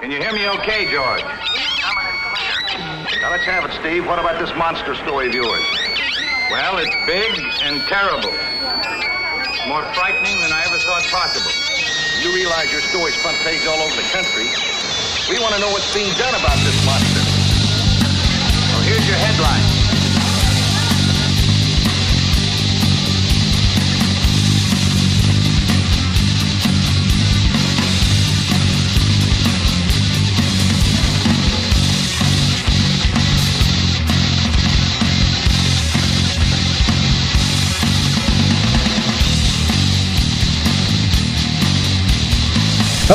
Can you hear me okay, George? Now let's have it, Steve. What about this monster story of yours? Well, it's big and terrible. More frightening than I ever thought possible. You realize your story's front page all over the country. We want to know what's being done about this monster. Well, here's your headline.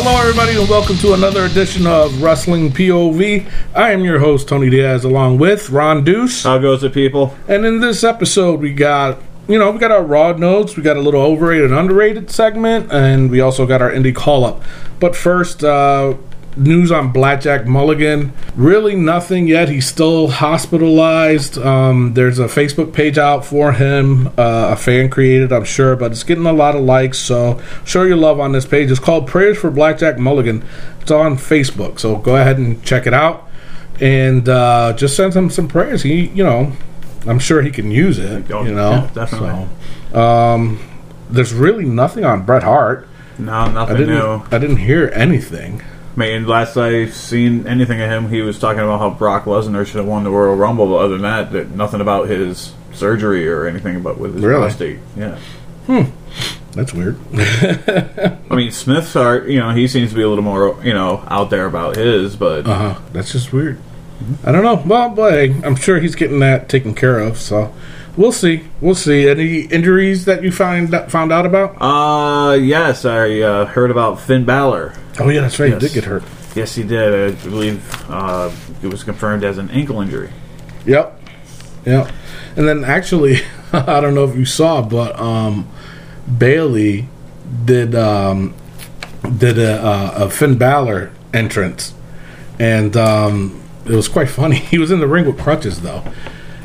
Hello, everybody, and welcome to another edition of Wrestling POV. I am your host, Tony Diaz, along with Ron Deuce. How goes it, people? And in this episode, we got, you know, we got our raw notes, we got a little overrated, and underrated segment, and we also got our indie call up. But first, uh, news on Blackjack Mulligan. Really nothing yet. He's still hospitalized. Um, there's a Facebook page out for him, uh, a fan created, I'm sure, but it's getting a lot of likes. So show your love on this page. It's called Prayers for Blackjack Mulligan. It's on Facebook. So go ahead and check it out. And uh, just send him some prayers. He, you know, I'm sure he can use it. You know, yeah, definitely. So, um, there's really nothing on Bret Hart. No, nothing I didn't. new. I didn't hear anything. I mean, last I seen anything of him, he was talking about how Brock Lesnar should have won the Royal Rumble. But other than that, that nothing about his surgery or anything about with his Really? prostate. Yeah. Hmm. That's weird. I mean, Smith's art, you know, he seems to be a little more, you know, out there about his, but Uh huh. That's just weird. I don't know. Well, but hey, I'm sure he's getting that taken care of. So we'll see. We'll see. Any injuries that you find found out about? uh, yes, I uh, heard about Finn Balor. Oh yeah, that's right. Yes. He did get hurt. Yes, he did. I believe uh, it was confirmed as an ankle injury. Yep. Yep. And then actually, I don't know if you saw, but um, Bayley did um, did a, a, a Finn Balor entrance, and um, it was quite funny. He was in the ring with crutches though,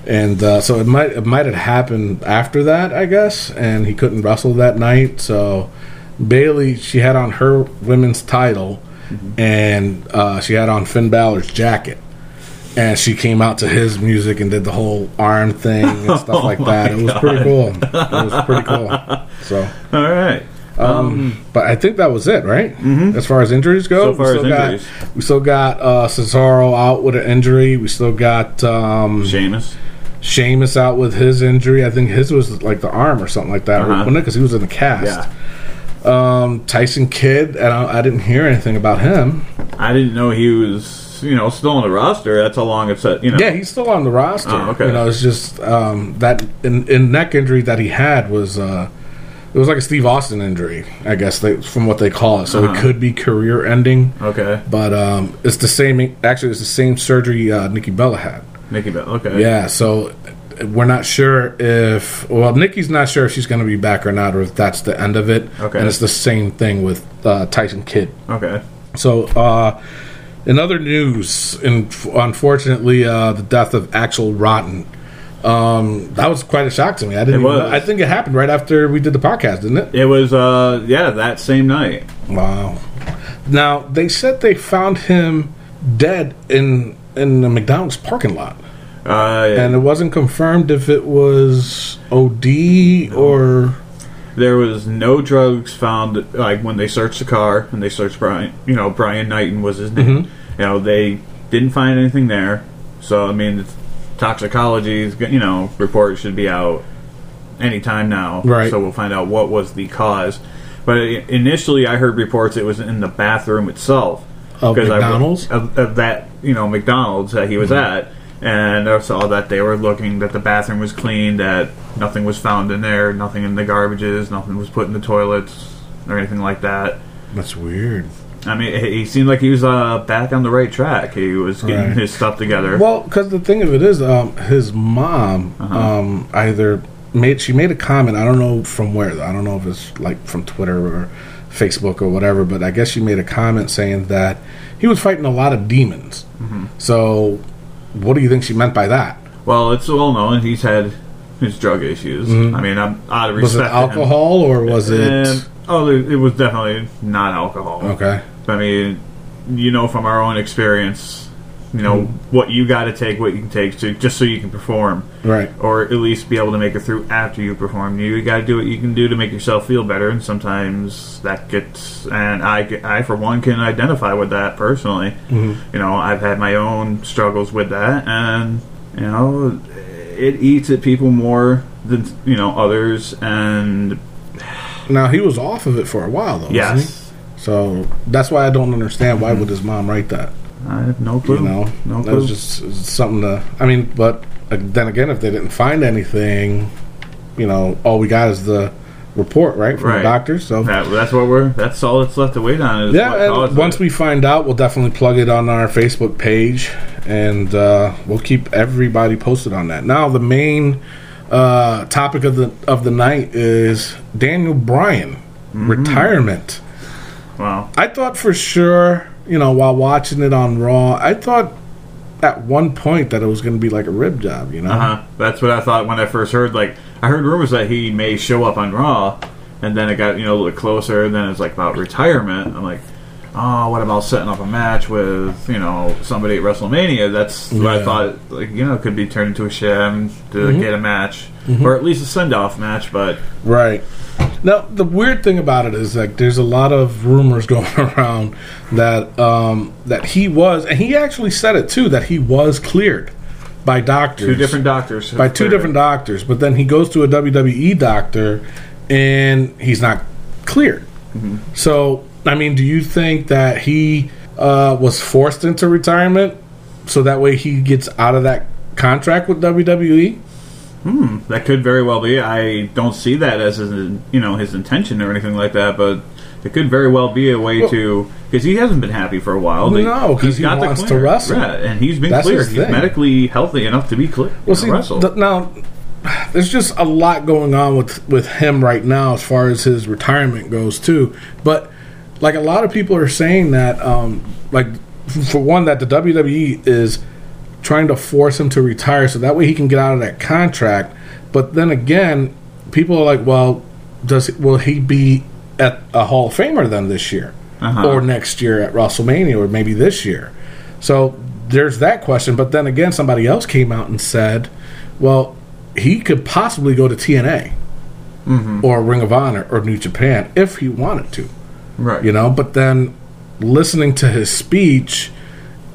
and uh, so it might it might have happened after that, I guess, and he couldn't wrestle that night. So Bayley, she had on her women's title, and uh, she had on Finn Balor's jacket and she came out to his music and did the whole arm thing and stuff like that. It was pretty cool. It was pretty cool. So, All right. um, but I think that was it, right? Mm-hmm. As far as injuries go, So far we as still injuries. got we still got uh, Cesaro out with an injury. We still got um, Sheamus. Sheamus out with his injury. I think his was like the arm or something like that, Uh-huh. wasn't it? Because he was in the cast. Um, Tyson Kidd, and I, I didn't hear anything about him. I didn't know he was, you know, still on the roster. That's how long it's at, you know. Yeah, he's still on the roster. Oh, okay. You know, it's just um, that in, in neck injury that he had was uh, it was like a Steve Austin injury, I guess they, from what they call it. So it Uh-huh. could be career ending, Okay. but um, it's the same. Actually, it's the same surgery uh, Nikki Bella had. Nikki Bell. Okay. Yeah, so we're not sure if well, Nikki's not sure if she's going to be back or not, or if that's the end of it. Okay. and it's the same thing with uh, Tyson Kidd. Okay. So, uh, in other news, in, unfortunately, uh, the death of Axel Rotten. Um, that was quite a shock to me. I didn't. It even- was. I think it happened right after we did the podcast, didn't it? It was, uh, yeah, that same night. Wow. Now they said they found him dead in in the McDonald's parking lot, Uh, and it wasn't confirmed if it was OD or. there was no drugs found, like, when they searched the car and they searched Brian, you know, Brian Knighton was his name. Mm-hmm. You know, they didn't find anything there. So, I mean, toxicology, you know, report should be out anytime now. Right. So we'll find out what was the cause. But initially, I heard reports it was in the bathroom itself. Of 'Cause I- McDonald's? of, of that, you know, McDonald's that he was at. And I saw that they were looking that the bathroom was clean, that nothing was found in there, nothing in the garbages, nothing was put in the toilets or anything like that. That's weird. I mean, he he seemed like he was uh, back on the right track. He was getting Right. his stuff together. Well, because the thing of it is, um, his mom Uh-huh. um, either made she made a comment. I don't know from where. I don't know if it's like from Twitter or Facebook or whatever. But I guess she made a comment saying that he was fighting a lot of demons. Mm-hmm. So, what do you think she meant by that? Well, it's well known he's had his drug issues. I mean, I'm out of Mm-hmm. Was it respect. alcohol or was it? Um, oh, it it was definitely not alcohol. okay. I mean, you know from our own experience, you know what you got to take, what you can take, to, just so you can perform, Right. or at least be able to make it through after you perform. You got to do what you can do to make yourself feel better, and sometimes that gets. And I, I for one, can identify with that personally. Mm-hmm. You know, I've had my own struggles with that, and you know, it eats at people more than you know others, and Now he was off of it for a while though. wasn't yes. he? So that's why I don't understand why mm-hmm. would his mom write that. I have no clue. You know, no that clue. was just something to. I mean, but uh, then again, if they didn't find anything, you know, all we got is the report, right, from Right. the doctor. So That, that's what we're. That's all that's left to wait on. Is yeah, what once we find out, we'll definitely plug it on our Facebook page, and uh, we'll keep everybody posted on that. Now, the main uh, topic of the of the night is Daniel Bryan Mm-hmm. retirement. Wow. I thought for sure, you know, while watching it on Raw, I thought at one point that it was going to be like a rib job, you know. Uh huh. That's what I thought when I first heard. Like, I heard rumors that he may show up on Raw, and then it got you know a little closer. And then it's like about retirement. I'm like, oh, what about setting up a match with you know somebody at WrestleMania? That's what I Yeah. thought. Like, you know, could be turned into a sham to Mm-hmm. get a match, or at least a send off match. But Right. Now, the weird thing about it is like there's a lot of rumors going around that um, that he was, and he actually said it too, that he was cleared by doctors, two different doctors by two different doctors. But then he goes to a WWE doctor, and he's not cleared. So, I mean, do you think that he uh, was forced into retirement so that way he gets out of that contract with E? WWE? That could very well be. I don't see that as his, you know his intention or anything like that, but it could very well be a way Well- to because he hasn't been happy for a while. No, 'cause he's he got wants to wrestle. Yeah, and he's been That's cleared. his He's thing. medically healthy enough to be clear. Well, to see, wrestle. th- now there's just a lot going on with with him right now as far as his retirement goes too. But like a lot of people are saying that, um, like for one, that the WWE is trying to force him to retire so that way he can get out of that contract. But then again, people are like, well, does will he be at a Hall of Famer then this year Uh-huh. or next year at WrestleMania or maybe this year? So there's that question. But then again, somebody else came out and said, well, he could possibly go to TNA or Ring of Honor or New Japan if he wanted to right. you know but then listening to his speech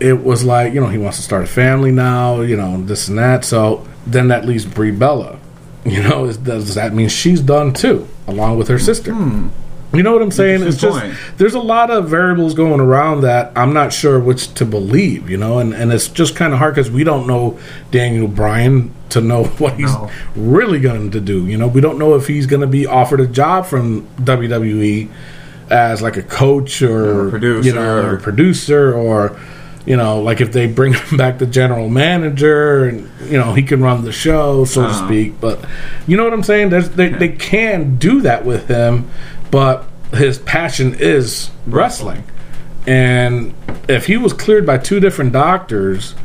it was like you know he wants to start a family now you know this and that so then that leaves Brie Bella you know is, does that mean she's done too along with her sister hmm. you know what I'm saying it's just point. there's a lot of variables going around that I'm not sure which to believe you know and, and it's just kind of hard because we don't know Daniel Bryan to know what he's No. really going to do you know we don't know if he's going to be offered a job from WWE as like a coach or, Or a producer. you know, or a producer, or you know, like if they bring him back the general manager, and you know, he can run the show, so to Uh-huh. speak. But you know what I'm saying? There's, they they can do that with him, but his passion is wrestling. And if he was cleared by two different doctors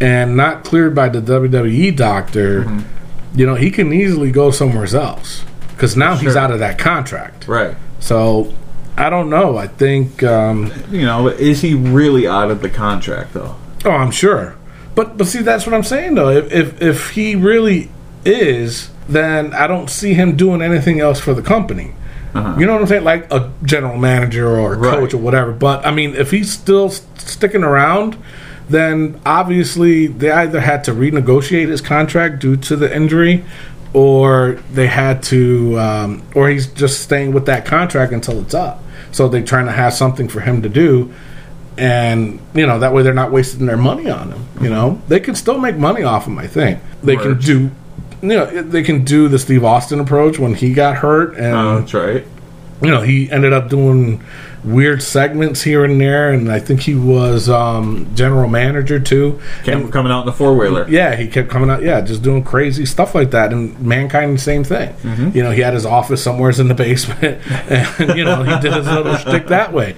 and not cleared by the WWE doctor, Mm-hmm. you know, he can easily go somewhere else because now he's out of that contract. Right. So I don't know. I think. Um, You know, is he really out of the contract though? oh, I'm sure. But but see, that's what I'm saying though. If if if he really is, then I don't see him doing anything else for the company. You know what I'm saying? Like a general manager or a Right. coach or whatever. But I mean, if he's still sticking around, then obviously they either had to renegotiate his contract due to the injury, or they had to, um, or he's just staying with that contract until it's up. So they're trying to have something for him to do, and you know that way they're not wasting their money on him. You know they can still make money off him. I think they can do. You know they can do the Steve Austin approach when he got hurt, and Uh, that's right. you know he ended up doing weird segments here and there, and I think he was um, general manager too. Came, coming out in the four wheeler. Yeah, he kept coming out. Yeah, just doing crazy stuff like that. And mankind, same thing. You know, he had his office somewheres in the basement, and you know he did his little shtick that way.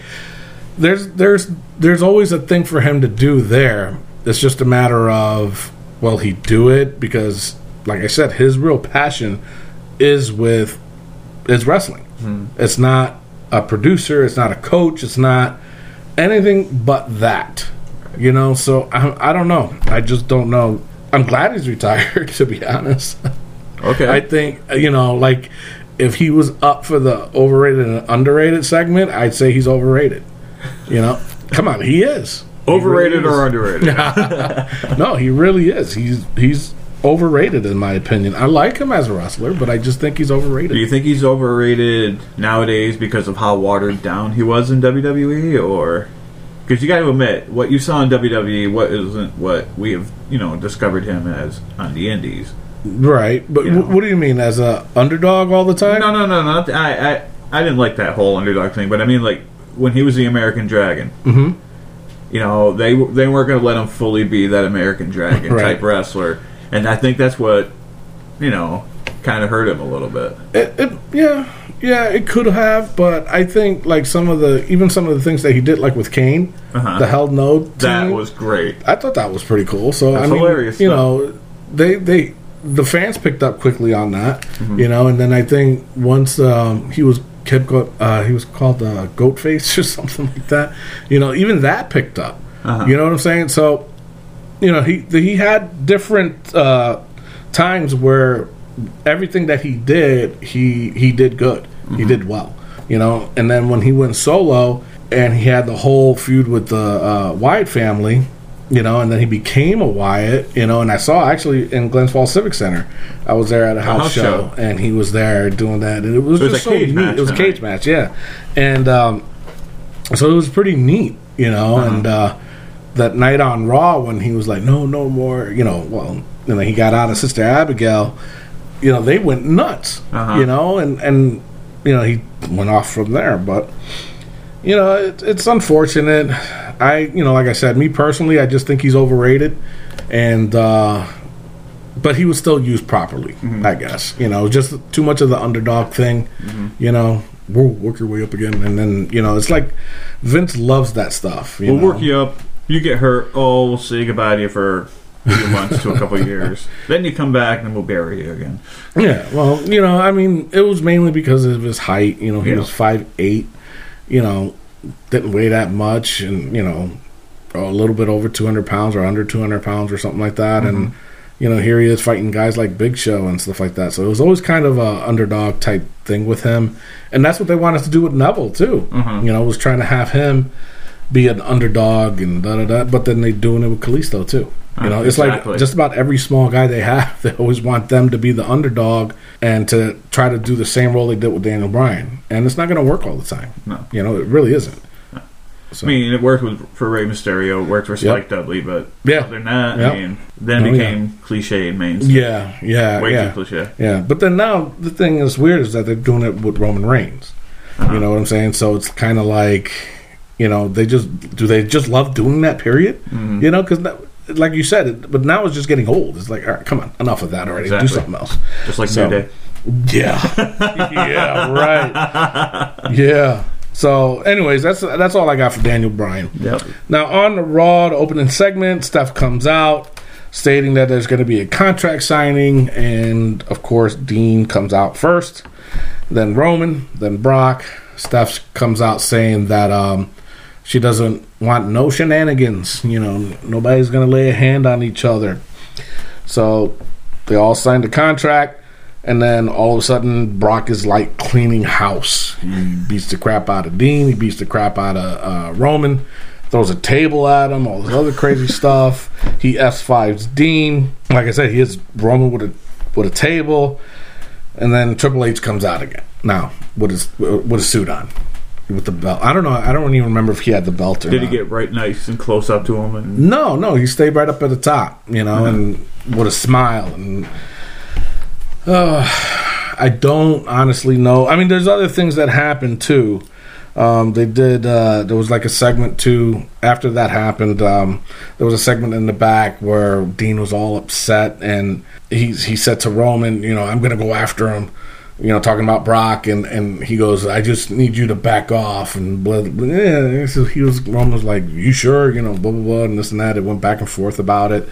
There's there's there's always a thing for him to do there. It's just a matter of will he do it because, like I said, his real passion is with is wrestling. It's not a producer. It's not a coach. It's not anything but that. You know, so I, I don't know. I just don't know. I'm glad he's retired, to be honest. Okay. I think you know, like if he was up for the overrated and underrated segment, I'd say he's overrated. You know, come on, he is He Overrated really or is. underrated? No, he really is. He's he's overrated in my opinion. I like him as a wrestler, but I just think he's overrated. Do you think he's overrated nowadays because of how watered down he was in WWE, or because you got to admit what you saw in WWE, what isn't what we have, you know, discovered him as on the Indies. right, but You know. what do you mean as a underdog all the time? No, no, no, no. I, I, I didn't like that whole underdog thing, but I mean, like when he was the American Dragon. Mhm. You know, they they weren't going to let him fully be that American Dragon Right. type wrestler, and I think that's what you know kind of hurt him a little bit. It, it, yeah, yeah, it could have, but I think like some of the even some of the things that he did, like with Kane, Uh-huh. the Hell No, That was great. I thought that was pretty cool. So That's I mean, hilarious you stuff. know, they they the fans picked up quickly on that, Mm-hmm. you know, and then I think once um, he was kept go, uh, he was called uh, Goat Face or something like that, you know, even that picked up. Uh-huh. You know what I'm saying? So, you know, he he had different uh, times where everything that he did, he he did good. Mm-hmm. He did well. You know, and then when he went solo and he had the whole feud with the uh, Wyatt family, you know, and then he became a Wyatt, you know, and I saw actually in Glens Falls Civic Center, I was there at a house, house show, show. and he was there doing that, and it was So it was just a so cage neat. match It was a cage match, yeah, and um, so it was pretty neat, you know, Uh-huh. and uh, that night on Raw when he was like, no, no more, you know, well, and then he got out of Sister Abigail, you know, they went nuts, Uh-huh. you know, and and you know he went off from there, but you know, it, it's unfortunate. I, you know, like I said, me personally, I just think he's overrated, and uh, but he was still used properly, Mm-hmm. I guess. You know, just too much of the underdog thing. Mm-hmm. You know, we'll work your way up again, and then you know, it's like Vince loves that stuff. You We'll know? work you up. You get hurt. Oh, we'll say goodbye to you for a few months to a couple of years. Then you come back, and then we'll bury you again. Yeah, well, you know, I mean, it was mainly because of his height. You know, he Yeah. was five eight. You know, didn't weigh that much, and you know, a little bit over two hundred pounds or under two hundred pounds or something like that. And mm-hmm. you know, here he is fighting guys like Big Show and stuff like that. So it was always kind of a underdog type thing with him, and that's what they wanted to do with Neville too. Mm-hmm. You know, was trying to have him be an underdog and da da da. But then they're doing it with Kalisto too. You know, Uh, it's exactly. like just about every small guy they have, they always want them to be the underdog and to try to do the same role they did with Daniel Bryan. And it's not going to work all the time. No. You know, it really isn't. So, I mean, it worked with, for Rey Mysterio, it worked for Spike Dudley, but Yeah. other than that, Yep. I mean, then Oh, it became cliche and mainstream. yeah, yeah, Way yeah. too cliche. Yeah, but then now the thing is weird is that they're doing it with Roman Reigns. Uh-huh. You know what I'm saying? So it's kind of like, you know, they just do they just love doing that period? Mm-hmm. You know, because like you said, it, but now it's just getting old. It's like, all right, come on, enough of that already. Exactly. Do something else. Just like So- New Day. Yeah, yeah, right. Yeah. So, anyways, that's that's all I got for Daniel Bryan. Yep. Now on the Raw, the opening segment, Steph comes out stating that there's going to be a contract signing, and of course, Dean comes out first, then Roman, then Brock. Steph comes out saying that um, she doesn't want no shenanigans. You know, nobody's going to lay a hand on each other. So they all signed the contract, and then all of a sudden, Brock is like cleaning house. He beats the crap out of Dean. He beats the crap out of uh, Roman. Throws a table at him. All this other crazy stuff. He F5s Dean. Like I said, he hits Roman with a with a table, and then Triple H comes out again. Now with his with a suit on, with the belt. I don't know. I don't even remember if he had the belt or Did he get right nice and close up to him? And No, no, he stayed right up at the top, you know, and with a smile. And uh, I don't honestly know. I mean, there's other things that happened too. Um, they did. Uh, there was like a segment too. After that happened, um, there was a segment in the back where Dean was all upset, and he he said to Roman, "You know, I'm going to go after him." You know, talking about Brock, and, and he goes, "I just need you to back off." And blah, blah, yeah, so he was almost like, "You sure?" You know, blah blah blah, and this and that. It went back and forth about it,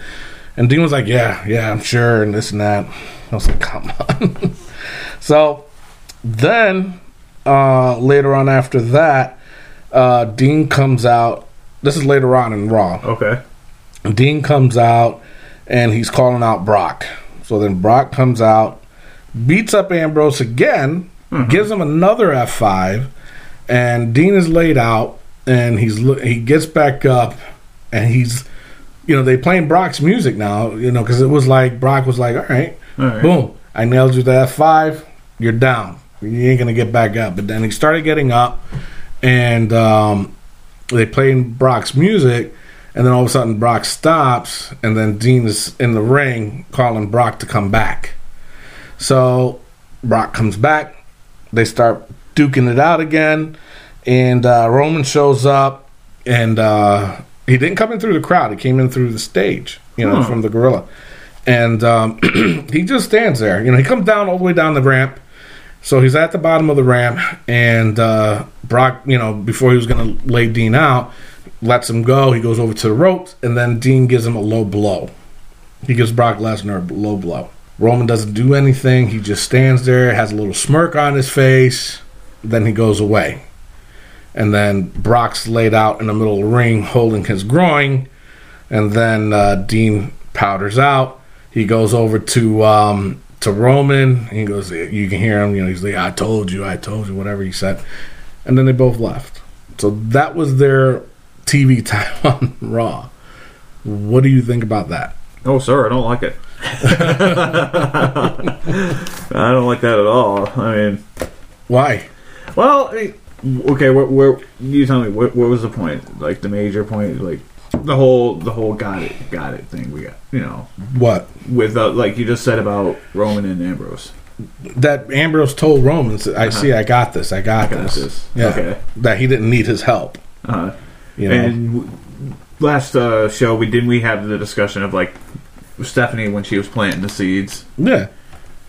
and Dean was like, "Yeah, yeah, I'm sure," and this and that. I was like, "Come on." so then uh, later on after that, uh, Dean comes out. This is later on in Raw. Okay. Dean comes out and he's calling out Brock. So then Brock comes out, beats up Ambrose again, gives him another F5, and Dean is laid out and he's he gets back up and he's you know they playing Brock's music now, you know, cuz it was like Brock was like, "All right, All right. boom, I nailed you to F5, you're down. You ain't going to get back up." But then he started getting up and um they playing Brock's music, and then all of a sudden Brock stops, and then Dean is in the ring calling Brock to come back. So Brock comes back, they start duking it out again, and uh, Roman shows up, and uh, he didn't come in through the crowd; he came in through the stage, you know, Huh. from the gorilla, and um, he just stands there. You know, he comes down all the way down the ramp. So he's at the bottom of the ramp, and uh, Brock, you know, before he was going to lay Dean out, lets him go. He goes over to the ropes, and then Dean gives him a low blow. He gives Brock Lesnar a low blow. Roman doesn't do anything. He just stands there, has a little smirk on his face. Then he goes away. And then Brock's laid out in the middle of the ring holding his groin. And then uh, Dean powders out. He goes over to um, to Roman. He goes, you can hear him. You know, he's like, "I told you, I told you," whatever he said. And then they both left. So that was their TV time on Raw. What do you think about that? Oh, sir, I don't like it. I don't like that at all. I mean, Why? well, okay. Where, where you tell me? What, what was the point? Like the major point? Like the whole the whole got it got it thing we got. You know, What? with uh, like you just said about Roman and Ambrose. That Ambrose told Roman, "I see, I got this, I got, Uh-huh. I got this." this. Yeah, Okay. that he didn't need his help. Uh, You know, And w- last uh, show we didn't we have the discussion of like Stephanie when she was planting the seeds. yeah,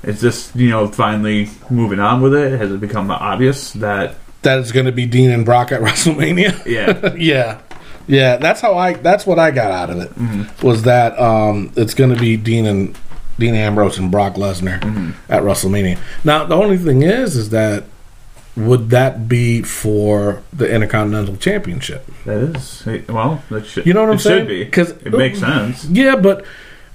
Is this you know finally moving on with it? Has it become obvious that that is going to be Dean and Brock at WrestleMania. yeah yeah, yeah. That's how I. That's what I got out of it. Mm-hmm. Was that um, it's going to be Dean and Dean Ambrose and Brock Lesnar Mm-hmm. at WrestleMania. Now the only thing is, is that would that be for the Intercontinental Championship? that is well that should You know what I'm saying? should be 'Cause- it makes sense. Yeah, but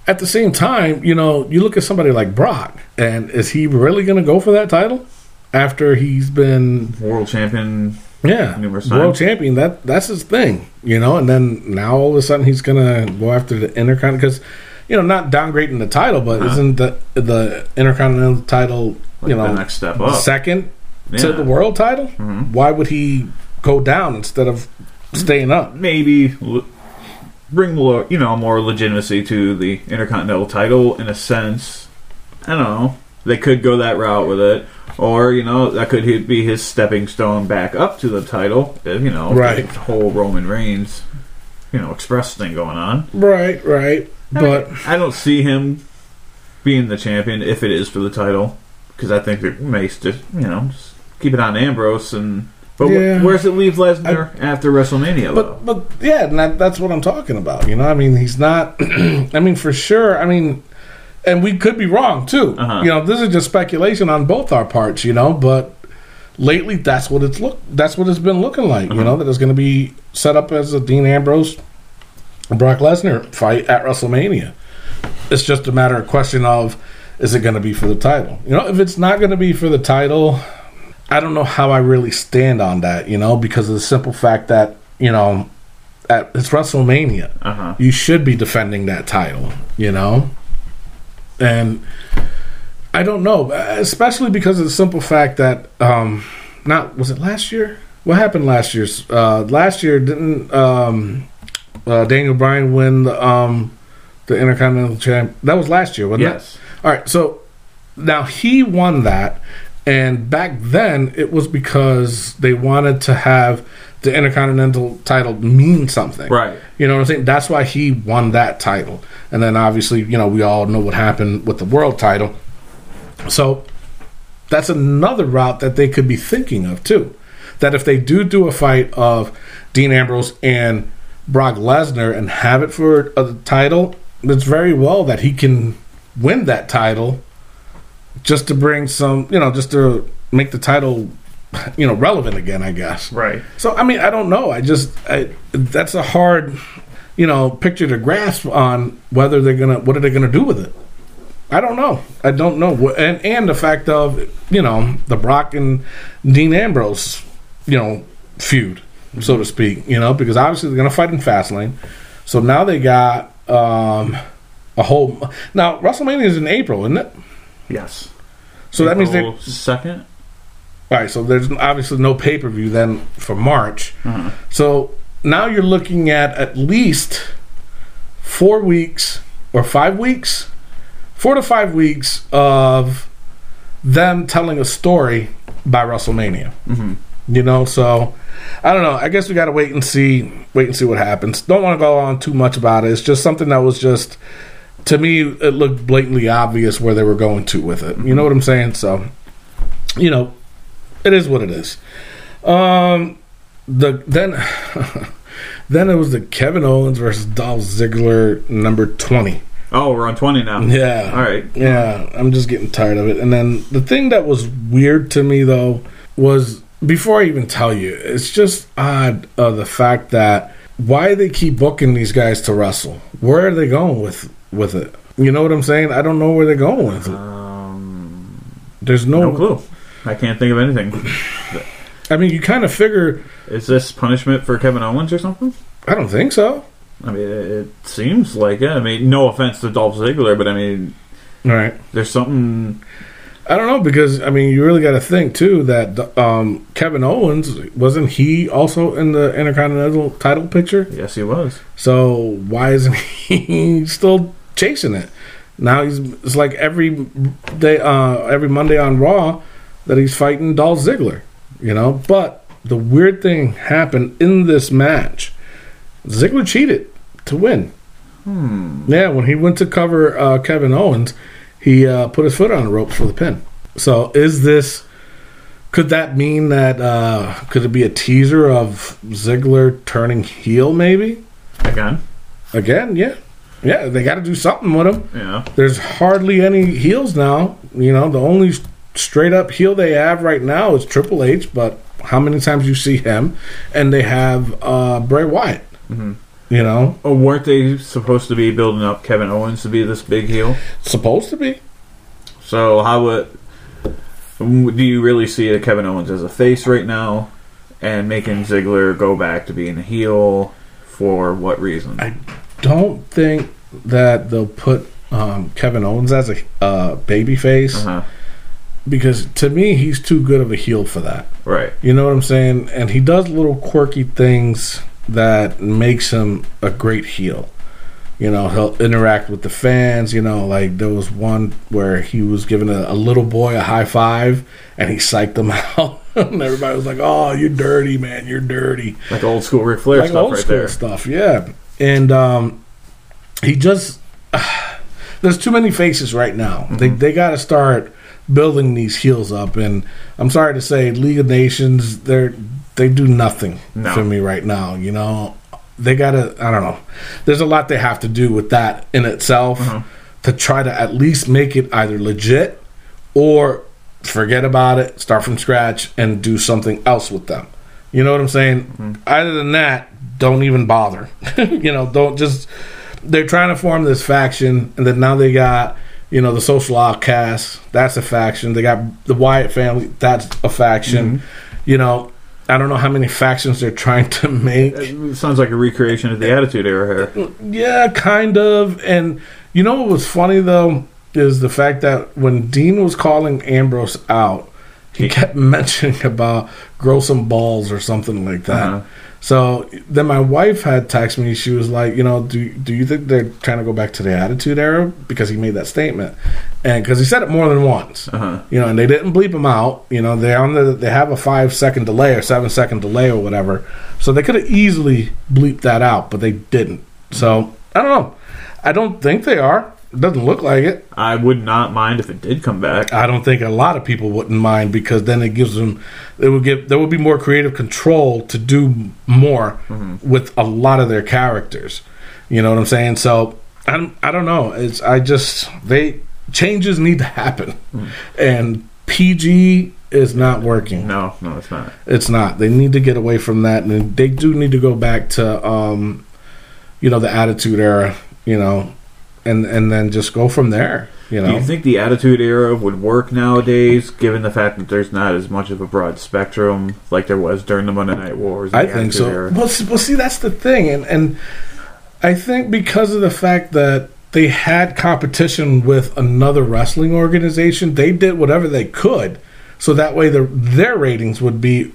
at the same time, you know, you look at somebody like Brock, and is he really going to go for that title after he's been, World champion. yeah, world times. champion? That that's his thing, you know. And then now all of a sudden he's going to go after the Intercontinental because, you know, not downgrading the title, but Uh-huh. isn't the the Intercontinental title, Like you know, the next step up. second to Yeah. Mm-hmm. the world title? Why would he go down instead of staying up? Maybe bring more you know more legitimacy to the Intercontinental title in a sense. I don't know. They could go that route with it, or you know that could be his stepping stone back up to the title. uh, You know, Right. The whole Roman Reigns, you know, express thing going on. Right, right. But I don't see him being the champion if it is for the title, because I think it makes just you know just keep it on Ambrose and. But Yeah. where's it leave Lesnar after WrestleMania? though? But but yeah, and that, that's what I'm talking about. You know, I mean, he's not. I mean, for sure. I mean, and we could be wrong too. Uh-huh. You know, this is just speculation on both our parts. You know, but lately that's what it's look. That's what it's been looking like. You know, that it's going to be set up as a Dean Ambrose, Brock Lesnar fight at WrestleMania. It's just a matter of question of is it going to be for the title? You know, if it's not going to be for the title, I don't know how I really stand on that, you know, because of the simple fact that, you know, at it's WrestleMania. Uh-huh. You should be defending that title, you know? And I don't know, especially because of the simple fact that um not was it last year? What happened last year? Uh last year didn't um uh, Daniel Bryan win the um the Intercontinental Champ? That was last year, wasn't it? Yes. All right, so now he won that, and back then it was because they wanted to have the Intercontinental title mean something. Right. You know what I'm saying? That's why he won that title. And then obviously, you know, we all know what happened with the world title. So that's another route that they could be thinking of too. That if they do do a fight of Dean Ambrose and Brock Lesnar and have it for a title, it's very well that he can win that title just to bring some, you know, just to make the title you know, relevant again. I guess. Right. So I mean, I don't know. I just I, that's a hard, you know, picture to grasp on whether they're gonna what are they gonna do with it. I don't know. I don't know. And and the fact of you know the Brock and Dean Ambrose, you know, feud, so to speak. You know, because obviously they're gonna fight in Fastlane. So now they got um a whole. Now WrestleMania is in April, isn't it? Yes. So that means they. All second. right. So there's obviously no pay per view then for March. Uh-huh. So now you're looking at at least four weeks or five weeks, four to five weeks of them telling a story by WrestleMania. Mm-hmm. You know, so I don't know. I guess we got to wait and see, wait and see what happens. Don't want to go on too much about it. It's just something that was just to me. It looked blatantly obvious where they were going to with it. You know what I'm saying? So, you know, it is what it is. Um, the then then it was the Kevin Owens versus Dolph Ziggler number twenty. Oh, we're on twenty now. Yeah. All right. Yeah, I'm just getting tired of it. And then the thing that was weird to me though was before I even tell you, it's just odd uh, the fact that why they keep booking these guys to wrestle. Where are they going with with it? You know what I'm saying? I don't know where they're going with it. Um, There's no, no clue. I can't think of anything. I mean, you kind of figure. Is this punishment for Kevin Owens or something? I don't think so. I mean, it, seems like it. I mean, no offense to Dolph Ziggler, but I mean, All right. there's something. I don't know because I mean, you really got to think too that um, Kevin Owens wasn't he also in the Intercontinental title picture? Yes, he was. So why isn't he still chasing it? Now he's it's like every day, uh, every Monday on Raw that he's fighting Dolph Ziggler, you know. But the weird thing happened in this match. Ziggler cheated to win. Yeah, when he went to cover uh, Kevin Owens, he uh, put his foot on the ropes for the pin. So is this? Could that mean that? Uh, could it be a teaser of Ziggler turning heel? Maybe Again, again. Yeah, yeah. They got to do something with him. yeah. There's hardly any heels now. You know, the only straight up heel they have right now is Triple H. But how many times you see him? And they have uh, Bray Wyatt. You know, Oh, weren't they supposed to be building up Kevin Owens to be this big heel? supposed to be. So how would do you really see Kevin Owens as a face right now, and making Ziggler go back to being a heel? For what reason? I don't think that they'll put um, Kevin Owens as a uh, baby face uh-huh. because to me he's too good of a heel for that. Right. You know what I'm saying? And he does little quirky things that makes him a great heel. You know, he'll interact with the fans. You know, like there was one where he was giving a, a little boy a high five and he psyched him out. and everybody was like, oh, you're dirty, man. You're dirty Like old school Ric Flair like stuff old right school there. stuff. Yeah, and um, he just there's too many faces right now. They Mm-hmm. they got to start building these heels up, and I'm sorry to say, League of Nations they're they do nothing No. for me right now. You know, they got to I don't know. There's a lot they have to do with that in itself Uh-huh. to try to at least make it either legit or forget about it, start from scratch, and do something else with them. You know what I'm saying? Other than that, don't even bother. you know, don't just. They're trying to form this faction, and then now they got, you know, the social outcasts. That's a faction. They got the Wyatt family. That's a faction. You know, I don't know how many factions they're trying to make. It sounds like a recreation of the Attitude Era here. Yeah, kind of. And you know what was funny though is the fact that when Dean was calling Ambrose out, he kept mentioning about grow some balls or something like that. Uh-huh. So then my wife had texted me. She was like, you know, do do you think they're trying to go back to the Attitude Era because he made that statement, and because he said it more than once, Uh-huh. you know, and they didn't bleep him out. You know, they on the they have a five second delay or seven second delay or whatever, so they could have easily bleeped that out, but they didn't. So I don't know. I don't think they are. It doesn't look like it. I would not mind if it did come back. I don't think a lot of people wouldn't mind because then it gives them it would give there would be more creative control to do more with a lot of their characters. You know what I'm saying? So I don't, I don't know. It's I just they changes need to happen, and PG is not working. No, no, it's not. It's not. They need to get away from that, and they do need to go back to, um, you know, the Attitude Era. You know, and and then just go from there. You know, Do you think the Attitude Era would work nowadays, given the fact that there's not as much of a broad spectrum like there was during the Monday Night Wars? I think Attitude so. Era? Well, see, well, see, that's the thing, and and I think because of the fact that they had competition with another wrestling organization, they did whatever they could, so that way their their ratings would be,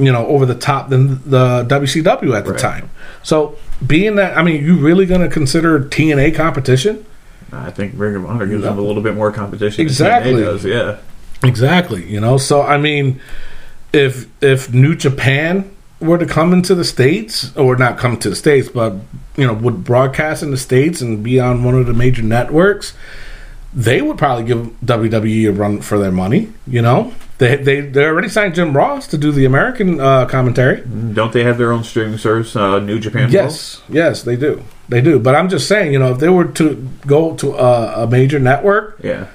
you know, over the top than the WCW at the Right. time. So, being that, I mean, you really going to consider TNA competition? I think Ring of Honor gives No. them a little bit more competition. Exactly. Does, yeah. Exactly. You know, so I mean, if if New Japan were to come into the states, or not come to the states, but you know, would broadcast in the states and be on one of the major networks, they would probably give WWE a run for their money. You know, they they they already signed Jim Ross to do the American uh, commentary. Don't they have their own streaming service, uh, New Japan? World? Yes, yes, they do. They do. But I'm just saying, you know, if they were to go to a, a major network, Yeah.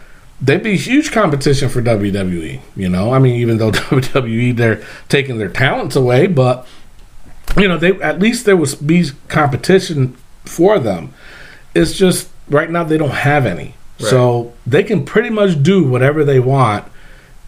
they'd be huge competition for WWE. You know, I mean, even though WWE they're taking their talents away, but you know, they at least there was be competition for them. It's just right now they don't have any, so they can pretty much do whatever they want,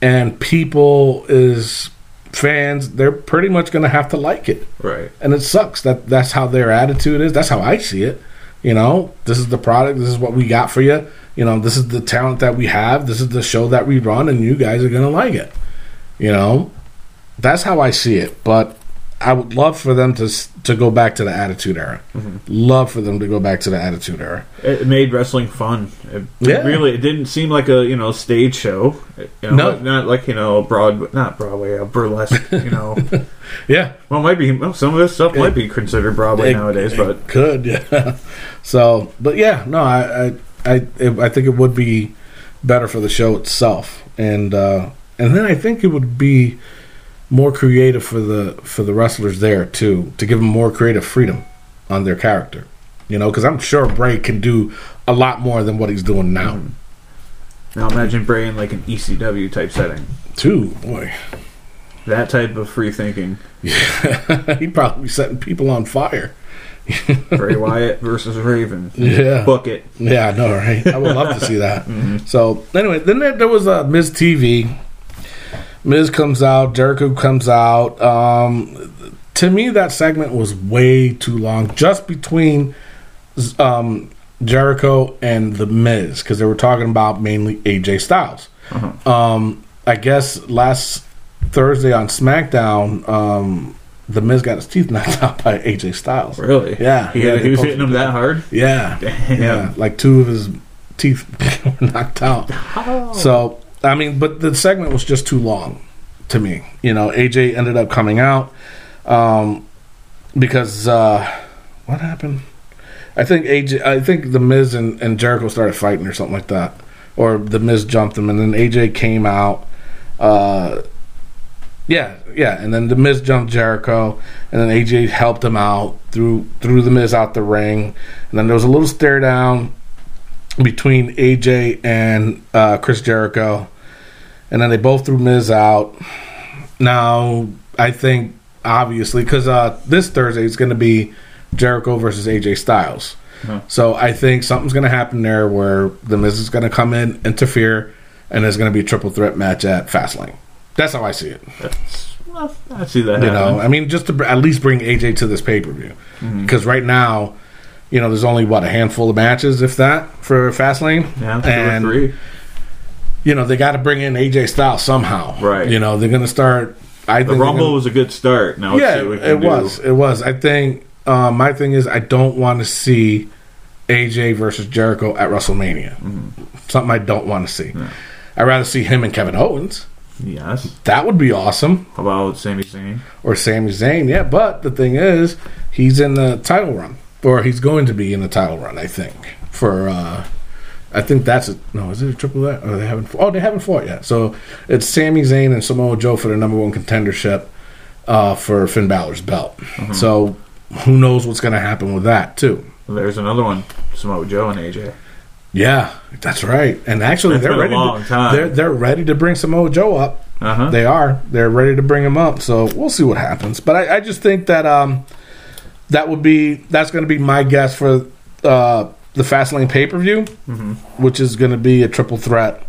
and people is fans they're pretty much going to have to like it. Right. and it sucks that that's how their attitude is. That's how i see it. You know this is the product this is what we got for you you know this is the talent that we have. This is the show that we run and you guys are gonna like it. You know that's how i see it. But i would love for them to to go back to the attitude era love for them to go back to the attitude era It made wrestling fun. It Yeah. Really, it didn't seem like a you know stage show. You know, No. not like you know Broadway, not Broadway, a burlesque. You know, yeah well, it might be well, some of this stuff might be considered Broadway It- nowadays, it but could yeah so but yeah no i i i, I think it would be better for the show itself and uh and then i think it would be more creative for the for the wrestlers there too to give them more creative freedom on their character you know because i'm sure bray can do a lot more than what he's doing now now imagine Bray in like an ECW type setting. too boy That type of free thinking. yeah he'd probably be setting people on fire Bray Wyatt versus Raven. yeah Book it. Yeah, I know, right? I would love to see that. So anyway, then there, there was a uh, Miz TV. Miz comes out, Jericho comes out. Um, to me, that segment was way too long, just between um, Jericho and the Miz, because they were talking about mainly AJ Styles. Um, I guess last Thursday on SmackDown, um, the Miz got his teeth knocked out by AJ Styles. Really? Yeah, He, yeah, he was hitting him that hard. Yeah. Damn. Yeah. Like two of his teeth were knocked out. So, I mean, but the segment was just too long to me. You know, AJ ended up coming out um, because uh, what happened? I think AJ, I think the Miz and, and Jericho started fighting or something like that, or the Miz jumped him, and then AJ came out. Uh, yeah, yeah, and then the Miz jumped Jericho, and then AJ helped him out, threw threw the Miz out the ring, and then there was a little stare down between AJ and uh, Chris Jericho, and then they both threw Miz out. Now I think obviously because uh, this Thursday is going to be Jericho versus AJ Styles, Huh. so I think something's going to happen there where the Miz is going to come in, interfere, and there's going to be a triple threat match at Fastlane. That's how I see it. That's, I see that. You know. I mean, just to br- at least bring AJ to this pay per view, because right now, you know, there's only what a handful of matches, if that, for Fastlane. yeah, and three. you know they got to bring in AJ Styles somehow, Right. You know, they're going to start. I The think Rumble gonna- was a good start. Now yeah, see what we it do. was, it was. I think um, my thing is I don't want to see AJ versus Jericho at WrestleMania. Mm-hmm. Something I don't want to see. I'd rather see him and Kevin Owens. Yes. That would be awesome. How about Sami Zayn? or Sami Zayn. Yeah, but the thing is, he's in the title run, or he's going to be in the title run. I think for. uh I think that's a no. Is it a triple that? Oh, they haven't. Oh, they haven't fought yet. So it's Sami Zayn and Samoa Joe for the number one contendership uh, for Finn Balor's belt. So who knows what's going to happen with that too? There's another one. Samoa Joe and AJ. Yeah, that's right. And actually, It's they're ready. to. They're they're ready to bring Samoa Joe up Uh-huh. They are. They're ready to bring him up. So we'll see what happens. But I, I just think that um, that would be that's going to be my guess for uh, the Fastlane pay per view, which is going to be a triple threat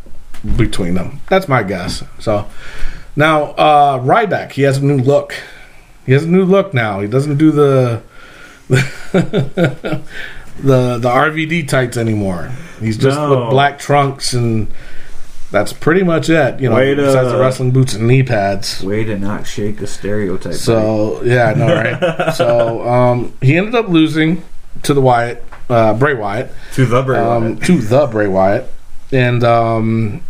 between them. That's my guess. So now uh, Ryback, he has a new look. He has a new look now. He doesn't do the the the RVD tights anymore. He's just No. with black trunks and that's pretty much it. You know, Way to- besides the wrestling boots and knee pads. Way to not shake a stereotype. So yeah, I know, right? so um, he ended up losing to the Wyatt, uh, Bray Wyatt, to the Bray um, Wyatt. to the Bray Wyatt, and um,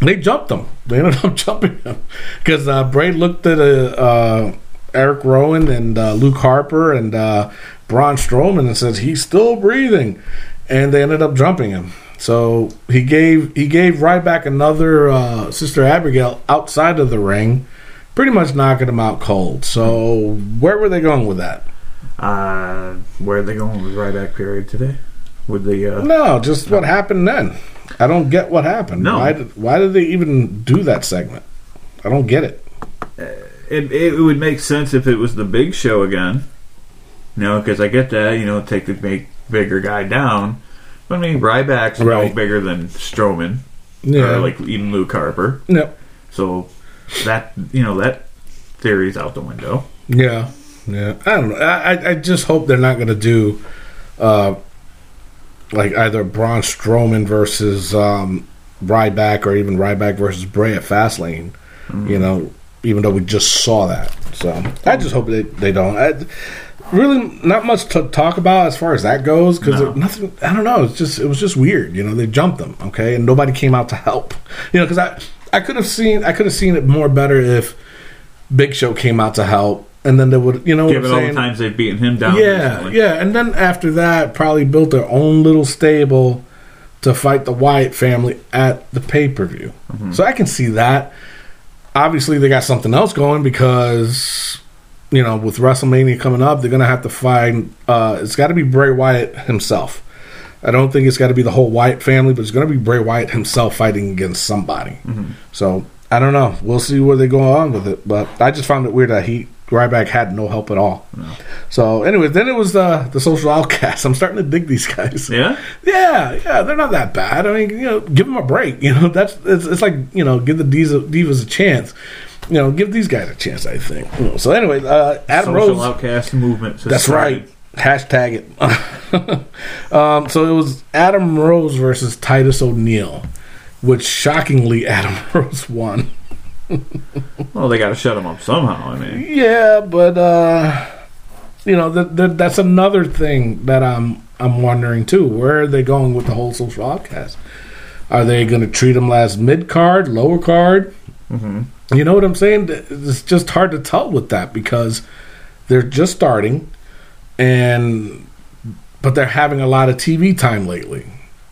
they jumped him. They ended up jumping him because uh, Bray looked at uh, uh, Eric Rowan and uh, Luke Harper and uh, Braun Strowman and says he's still breathing, and they ended up jumping him. So he gave he gave Ryback another uh, Sister Abigail outside of the ring, pretty much knocking him out cold. So where were they going with that? Uh, where are they going with Ryback period today? With the uh, No, just what happened then. I don't get what happened. No. Why did why did they even do that segment? I don't get it. it, it would make sense if it was the big show again. You know, because I get that. You know, take the big, bigger guy down. I mean, Ryback's no Right. bigger than Strowman, Yeah. or like even Luke Harper. Yep. So that you know that theory's out the window. Yeah. Yeah. I don't know. I I- just hope they're not going to do uh like either Braun Strowman versus um Ryback or even Ryback versus Bray at Fastlane. You know, even though we just saw that. So I just hope they they don't. I, really, not much to talk about as far as that goes because No. nothing. I don't know. It's just it was just weird. You know, they jumped them. Okay, and nobody came out to help. You know, because I I could have seen I could have seen it more better if Big Show came out to help, and then they would you know Given all the times they've beaten him down. Yeah, recently. yeah, and then after that, probably built their own little stable to fight the Wyatt family at the pay per view. Mm-hmm. So I can see that. Obviously, they got something else going because you know with WrestleMania coming up, they're gonna have to find. Uh, it's got to be Bray Wyatt himself. I don't think it's got to be the whole Wyatt family, but it's going to be Bray Wyatt himself fighting against somebody. So I don't know. We'll see where they go on with it. But I just found it weird that he Ryback had no help at all. So, anyways, then it was the the social outcasts. I'm starting to dig these guys. Yeah? yeah, yeah. They're not that bad. I mean, you know, give them a break. You know, that's it's, it's like you know, give the divas, divas a chance. You know, give these guys a chance. I think. You know, So, anyway, uh, Adam Rose. Social Rose. outcast movement. That's right. Hashtag it. um, so it was Adam Rose versus Titus O'Neil, which shockingly Adam Rose won. Well, they got to shut him up somehow. I mean, Yeah, but uh, you know that that that's another thing that I'm I'm wondering too. Where are they going with the whole social outcast? Are they going to treat him as mid card, lower card? Mm-hmm. You know what I'm saying? It's just hard to tell with that because they're just starting, and but they're having a lot of TV time lately.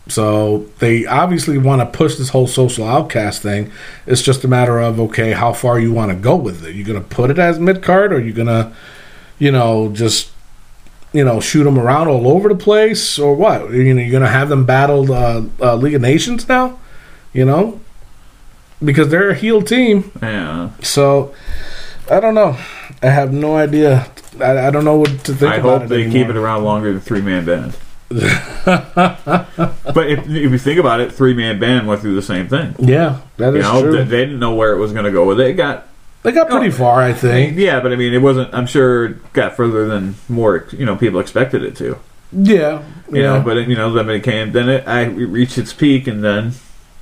So they obviously want to push this whole social outcast thing. It's just a matter of okay, how far you want to go with it. You're gonna put it as mid card, or you're gonna, you know, just you know shoot them around all over the place, or what? You know, you're gonna have them battle uh, uh, League of Nations now, you know, because they're a heel team. yeah. So I don't know. I have no idea. I, I don't know what to think I about hope they anymore. keep it around longer than three man band. but if, if you think about it, three man band went through the same thing. Yeah, that You is know, true. they, they didn't know where it was going to go with it. It got they got pretty far, I think. yeah, but I mean, it wasn't. I'm sure it got further than more you know people expected it to. Yeah, You yeah. know, but it, you know, then it came. Then it, I it reached its peak, and then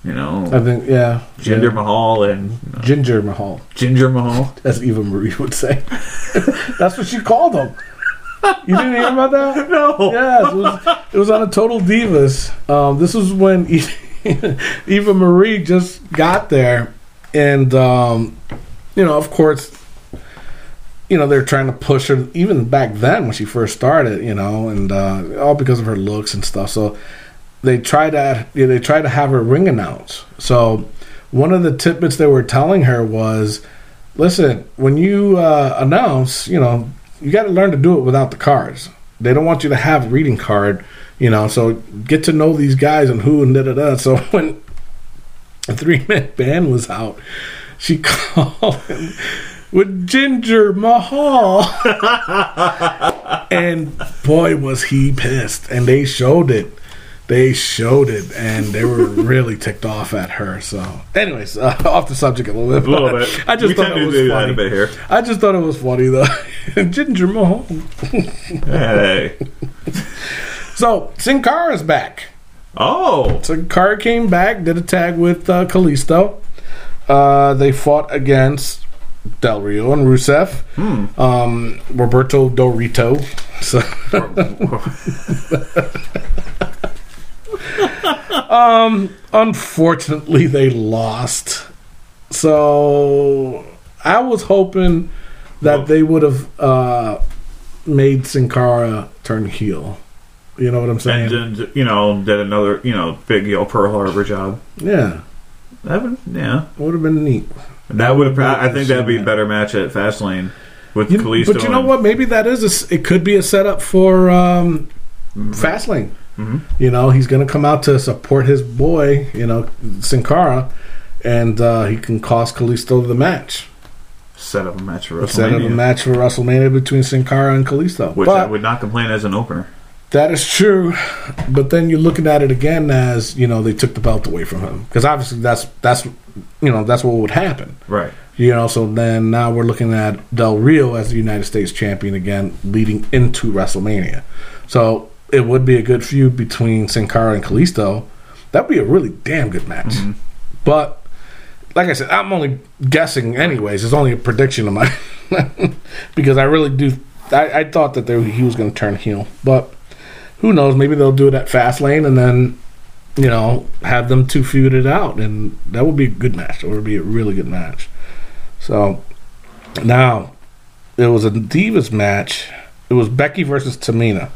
you know, I think yeah. Ginger yeah. Mahal and know, Ginger Mahal, Ginger Mahal. as Eva Marie would say. That's what she called him. You didn't hear about that? No. Yes, it was, it was on a Total Divas. Um, this was when Eva Marie just got there, and um, you know, of course, you know they're trying to push her even back then when she first started. You know, and uh, all because of her looks and stuff. So they try to they try to have her ring announce. So one of the tidbits they were telling her was, listen, when you uh, announce, you know, you got to learn to do it without the cards. They don't want you to have a reading card, you know. So get to know these guys and who and da da da. So when a three man band was out, she called him with Ginger Mahal. and boy, was he pissed. And they showed it. They showed it, and they were really ticked off at her. So, anyways, uh, off the subject a little bit. A little bit. I just We thought it was funny. a bit here. I just thought it was funny though. Ginger Mahal. Hey. So Sin Cara's back. Oh. Sin Cara came back, did a tag with uh, Kalisto. Uh, they fought against Del Rio and Rusev. Um, Roberto Dorito. So, unfortunately, they lost. So I was hoping that Well- they would have uh, made Sin Cara turn heel. You know what I'm saying? and did, you know did another you know big yo Pearl Harbor job. yeah, That would yeah. would have been neat. That would have. I think that'd be a better match at Fastlane with You- Kalisto. but you know what? Maybe that is a it could be a setup for um, Mm-hmm. You know, he's going to come out to support his boy, you know, Sin Cara, and uh, he can cost Kalisto the match. Set up a match for Set up a WrestleMania, match for WrestleMania between Sin Cara and Kalisto. which but I would not complain as an opener. that is true. But then you're looking at it again as you know they took the belt away from him because obviously that's that's you know that's what would happen. Right. You know, so then now we're looking at Del Rio as the United States champion again, leading into WrestleMania. So it would be a good feud between Sin Cara and Kalisto. That'd be a really damn good match. Mm-hmm. But like I said, I'm only guessing, anyways. It's only a prediction of mine because I really do. I, I thought that they, he was going to turn heel, but who knows? Maybe they'll do it at Fastlane and then you know have them two feud it out, and that would be a good match. It would be a really good match. So now it was a Divas match. It was Becky versus Tamina.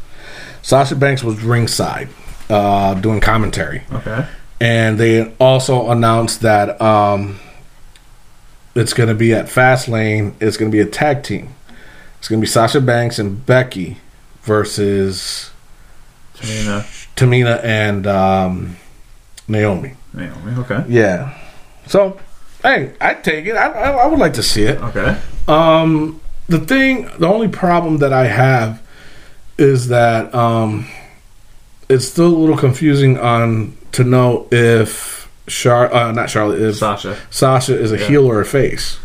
Sasha Banks was ringside uh, doing commentary, Okay. and they also announced that um, it's going to be at Fastlane. It's going to be a tag team. It's going to be Sasha Banks and Becky versus Tamina. Tamina and um, Naomi. Naomi. Okay. Yeah. So, hey, I'd take it. I, I, I would like to see it. Okay. Um, the thing, the only problem that I have is that um, it's still a little confusing on to know if Char, uh, not Charlotte, if Sasha. Sasha is a Yeah. heel or a face.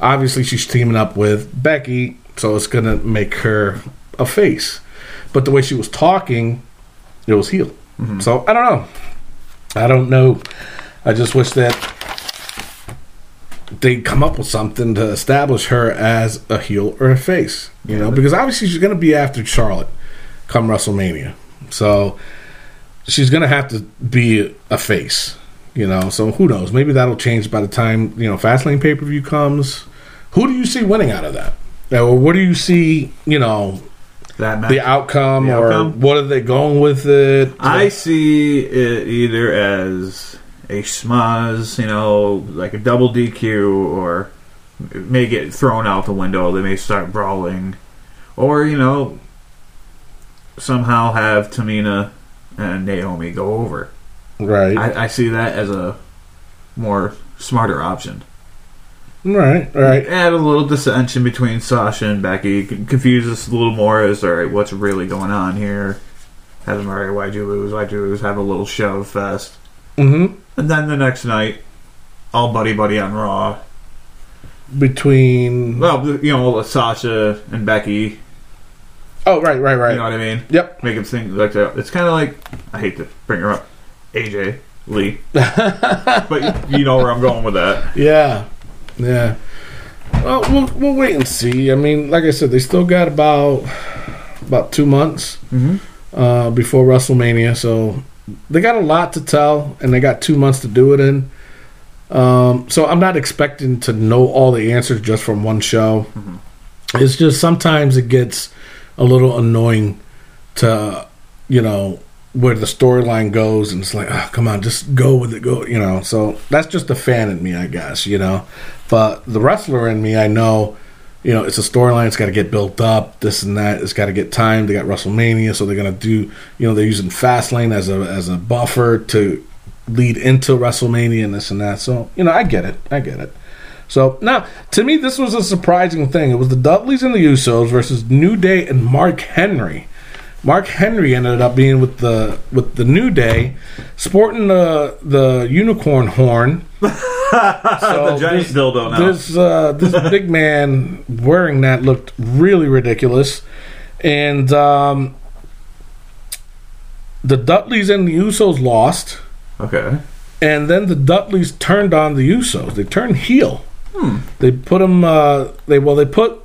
Obviously, she's teaming up with Becky, so it's gonna make her a face. But the way she was talking, it was heel. So I don't know. I don't know. I just wish that they come up with something to establish her as a heel or a face. You know, because obviously she's gonna be after Charlotte come WrestleMania. So she's gonna have to be a face. You know, so who knows? Maybe that'll change by the time you know Fastlane pay per view comes. Who do you see winning out of that? Or what do you see? You know, That match. the outcome, The or outcome? what are they going with it? I see it either as a schmozz, you know, like a double DQ, or may get thrown out the window. They may start brawling, or you know, somehow have Tamina and Naomi go over. right, I, I see that as a more smarter option. right, right. Add a little dissension between Sasha and Becky, confuse us a little more as all right, what's really going on here? Have them, all right, why'd you lose? Why'd you lose? Have a little shove fest. Mm-hmm. And then the next night, all buddy buddy on Raw. Between Well, you know, Sasha and Becky. oh, right, right, right. You know what I mean? Yep. Make them think like that. It's kind of like I hate to bring her up, AJ Lee, but you, know where I'm going with that. Yeah, yeah. Well, we'll we'll wait and see. I mean, like I said, they still got about about two months uh, before WrestleMania, so they got a lot to tell, and they got two months to do it in. Um, so I'm not expecting to know all the answers just from one show. It's just sometimes it gets a little annoying to, you know, where the storyline goes, and it's like, oh, come on, just go with it, go, you know. So that's just the fan in me, I guess, you know. But the wrestler in me, I know, you know, it's a storyline. It's got to get built up, this and that. It's got to get time. They got WrestleMania, so they're gonna do, you know, they're using Fastlane as a as a buffer to lead into WrestleMania and this and that. So you know, I get it, I get it. So now, to me, this was a surprising thing. It was the Dudleys and the Usos versus New Day and Mark Henry. Mark Henry ended up being with the with the New Day, sporting the the unicorn horn. the giant this, dildo now. This uh, this big man wearing that looked really ridiculous, and um, the Dudleys and the Usos lost, okay. and then the Dudleys turned on the Usos. They turned heel. They put them. Uh, they well, they put.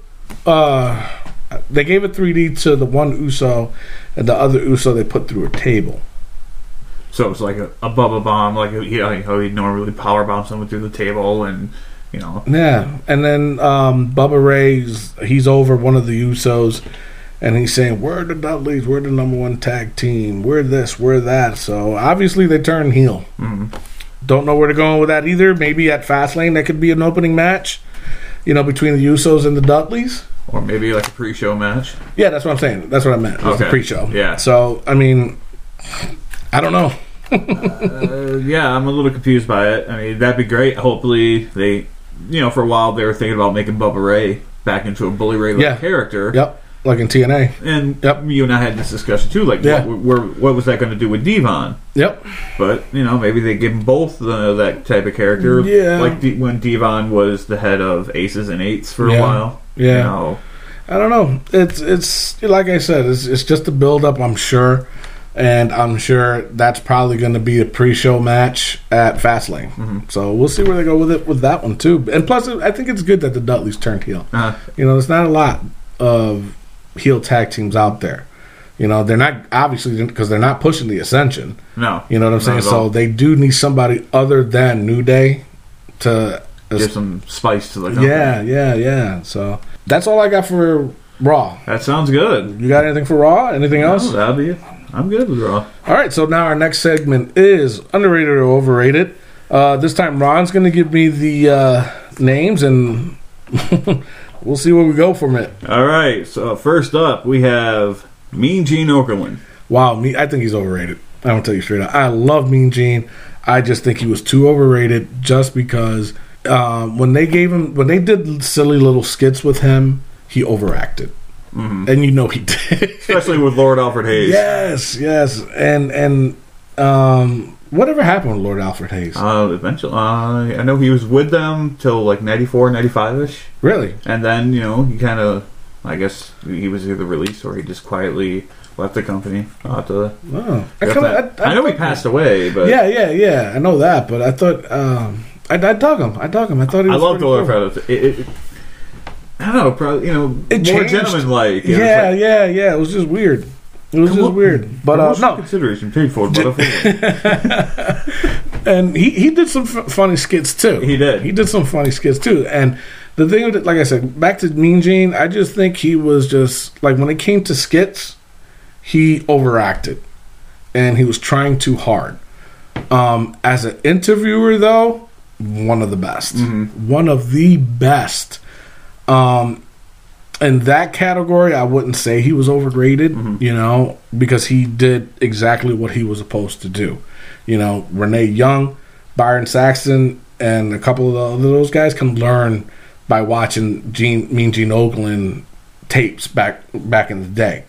Uh, they gave a 3D to the one Uso, and the other Uso they put through a table. So it's like a, a Bubba bomb, like you know, how he'd normally power bomb someone through the table, and you know, Yeah, and then um, Bubba Ray's he's over one of the Usos, and he's saying, "We're the Dudleys. We're the number one tag team. We're this. We're that." So obviously they turn heel. Don't know where they're going with that either. Maybe at Fastlane that could be an opening match, you know, between the Usos and the Dudleys. or maybe like a pre-show match. Yeah, that's what I'm saying. That's what I meant. It the Okay. pre-show. Yeah. So I mean, I don't know. Uh, yeah, I'm a little confused by it. I mean, that'd be great. Hopefully, they, you know, for a while they were thinking about making Bubba Ray back into a Bully Ray Yeah. character. Yep, like in TNA. And Yep. you and I had this discussion too. Like, Yeah. what, where, what was that going to do with Devon? Yep. But you know, maybe they give them both uh, that type of character. Yeah. like D- when Devon was the head of Aces and Eights for Yeah. a while. Yeah. You know, I don't know. It's it's like I said. It's it's just a build up. I'm sure, and I'm sure that's probably going to be a pre-show match at Fastlane. Mm-hmm. So we'll see where they go with it with that one too. And plus, I think it's good that the Dudleys turned heel. uh, You know, there's not a lot of heel tag teams out there. You know, they're not obviously because they're not pushing the Ascension. no, You know what I'm saying? So they do need somebody other than New Day to. give some spice to the company. Yeah, yeah, yeah. So that's all I got for Raw. that sounds good. You got anything for Raw? Anything else? That'll be it. I'm good with Raw. All right, so now our next segment is underrated or overrated. Uh, this time, Ron's going to give me the uh, names, and we'll see where we go from it. All right. So first up, we have Mean Gene Okerlund. Wow, me, I think he's overrated. I'm gonna tell you straight up. I love Mean Gene. I just think he was too overrated, just because um, when they gave him, when they did silly little skits with him, he overacted, and you know he did. especially with Lord Alfred Hayes. yes, yes, and and um, whatever happened with Lord Alfred Hayes? Uh, eventually, uh, I know he was with them till like 94, 95 ish, really? and then you know he kind of, I guess he was either released or he just quietly left the company. I'll to- Oh, I, I, kinda, I, know he passed away, but Yeah, yeah, yeah. I know that, but I thought um, I, I dug him. I dug him. I thought he I love Lord cool. Alfred. It, it, I don't know, probably you know It more changed. gentleman-like. Yeah, yeah, yeah. It was just weird. It was just weird. But uh, no, consideration paid for the and he, he did some f- funny skits too. He did. He did some funny skits too. And the thing with it, like I said, back to Mean Gene, I just think he was just like when it came to skits, he overacted, and he was trying too hard. Um, as an interviewer, though, one of the best, one of the best. Um, in that category, I wouldn't say he was overrated, you know, because he did exactly what he was supposed to do. You know, Renee Young, Byron Saxton, and a couple of the, other those guys can learn by watching Gene, Mean Gene Okerlund tapes back back in the day.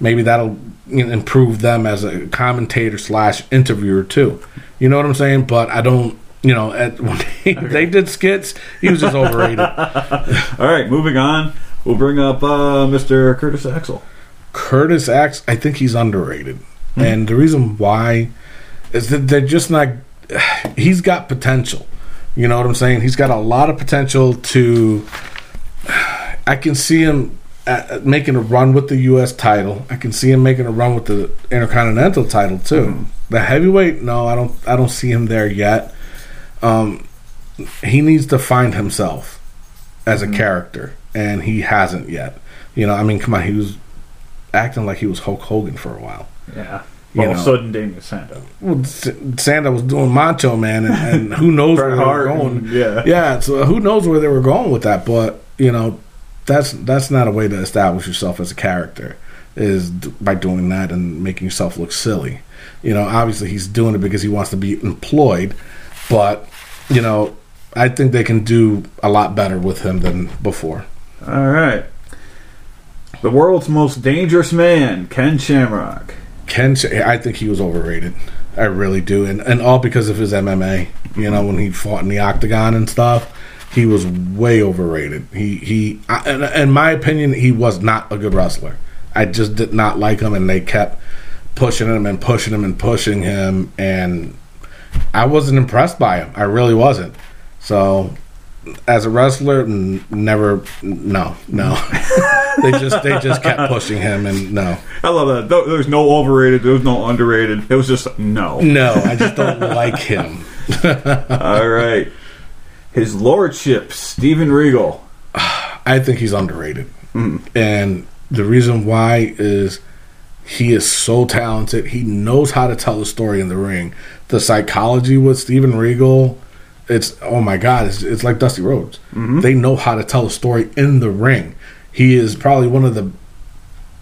Maybe that'll improve them as a commentator slash interviewer too. You know what I'm saying? But I don't. You know, at, when they, did skits, he was just overrated. All right, moving on. We'll bring up uh, Mr. Curtis Axel. Curtis Axel, I think he's underrated, and the reason why is that they're just not. He's got potential. You know what I'm saying? He's got a lot of potential to. I can see him uh making a run with the U.S. title. I can see him making a run with the Intercontinental title too. The heavyweight, no, I don't. I don't see him there yet. Um, he needs to find himself as a character, and he hasn't yet. You know, I mean, come on, he was acting like he was Hulk Hogan for a while. Yeah. You Well, know. did Damien Sandow. Well, S- Sandow was doing Macho Man, and, and who knows where they were going? and- yeah. yeah. So who knows where they were going with that? But you know, that's that's not a way to establish yourself as a character. Is d- by doing that and making yourself look silly. You know, obviously he's doing it because he wants to be employed, but you know, I think they can do a lot better with him than before. All right. The world's most dangerous man, Ken Shamrock. Ken, I think he was overrated. I really do, and and all because of his MMA. You know, when he fought in the octagon and stuff, he was way overrated. He he, I, in, in my opinion, he was not a good wrestler. I just did not like him, and they kept pushing him and pushing him and pushing him, and I wasn't impressed by him. I really wasn't. So, as a wrestler, n- never, no, no. they just they just kept pushing him, and no, I love that. There- There's no overrated. There was no underrated. It was just no. no, I just don't like him. All right. His lordship, Steven Regal. I think he's underrated. Mm. And the reason why is he is so talented. He knows how to tell a story in the ring. The psychology with Steven Regal, it's oh my god, it's, it's like Dusty Rhodes. They know how to tell a story in the ring. He is probably one of the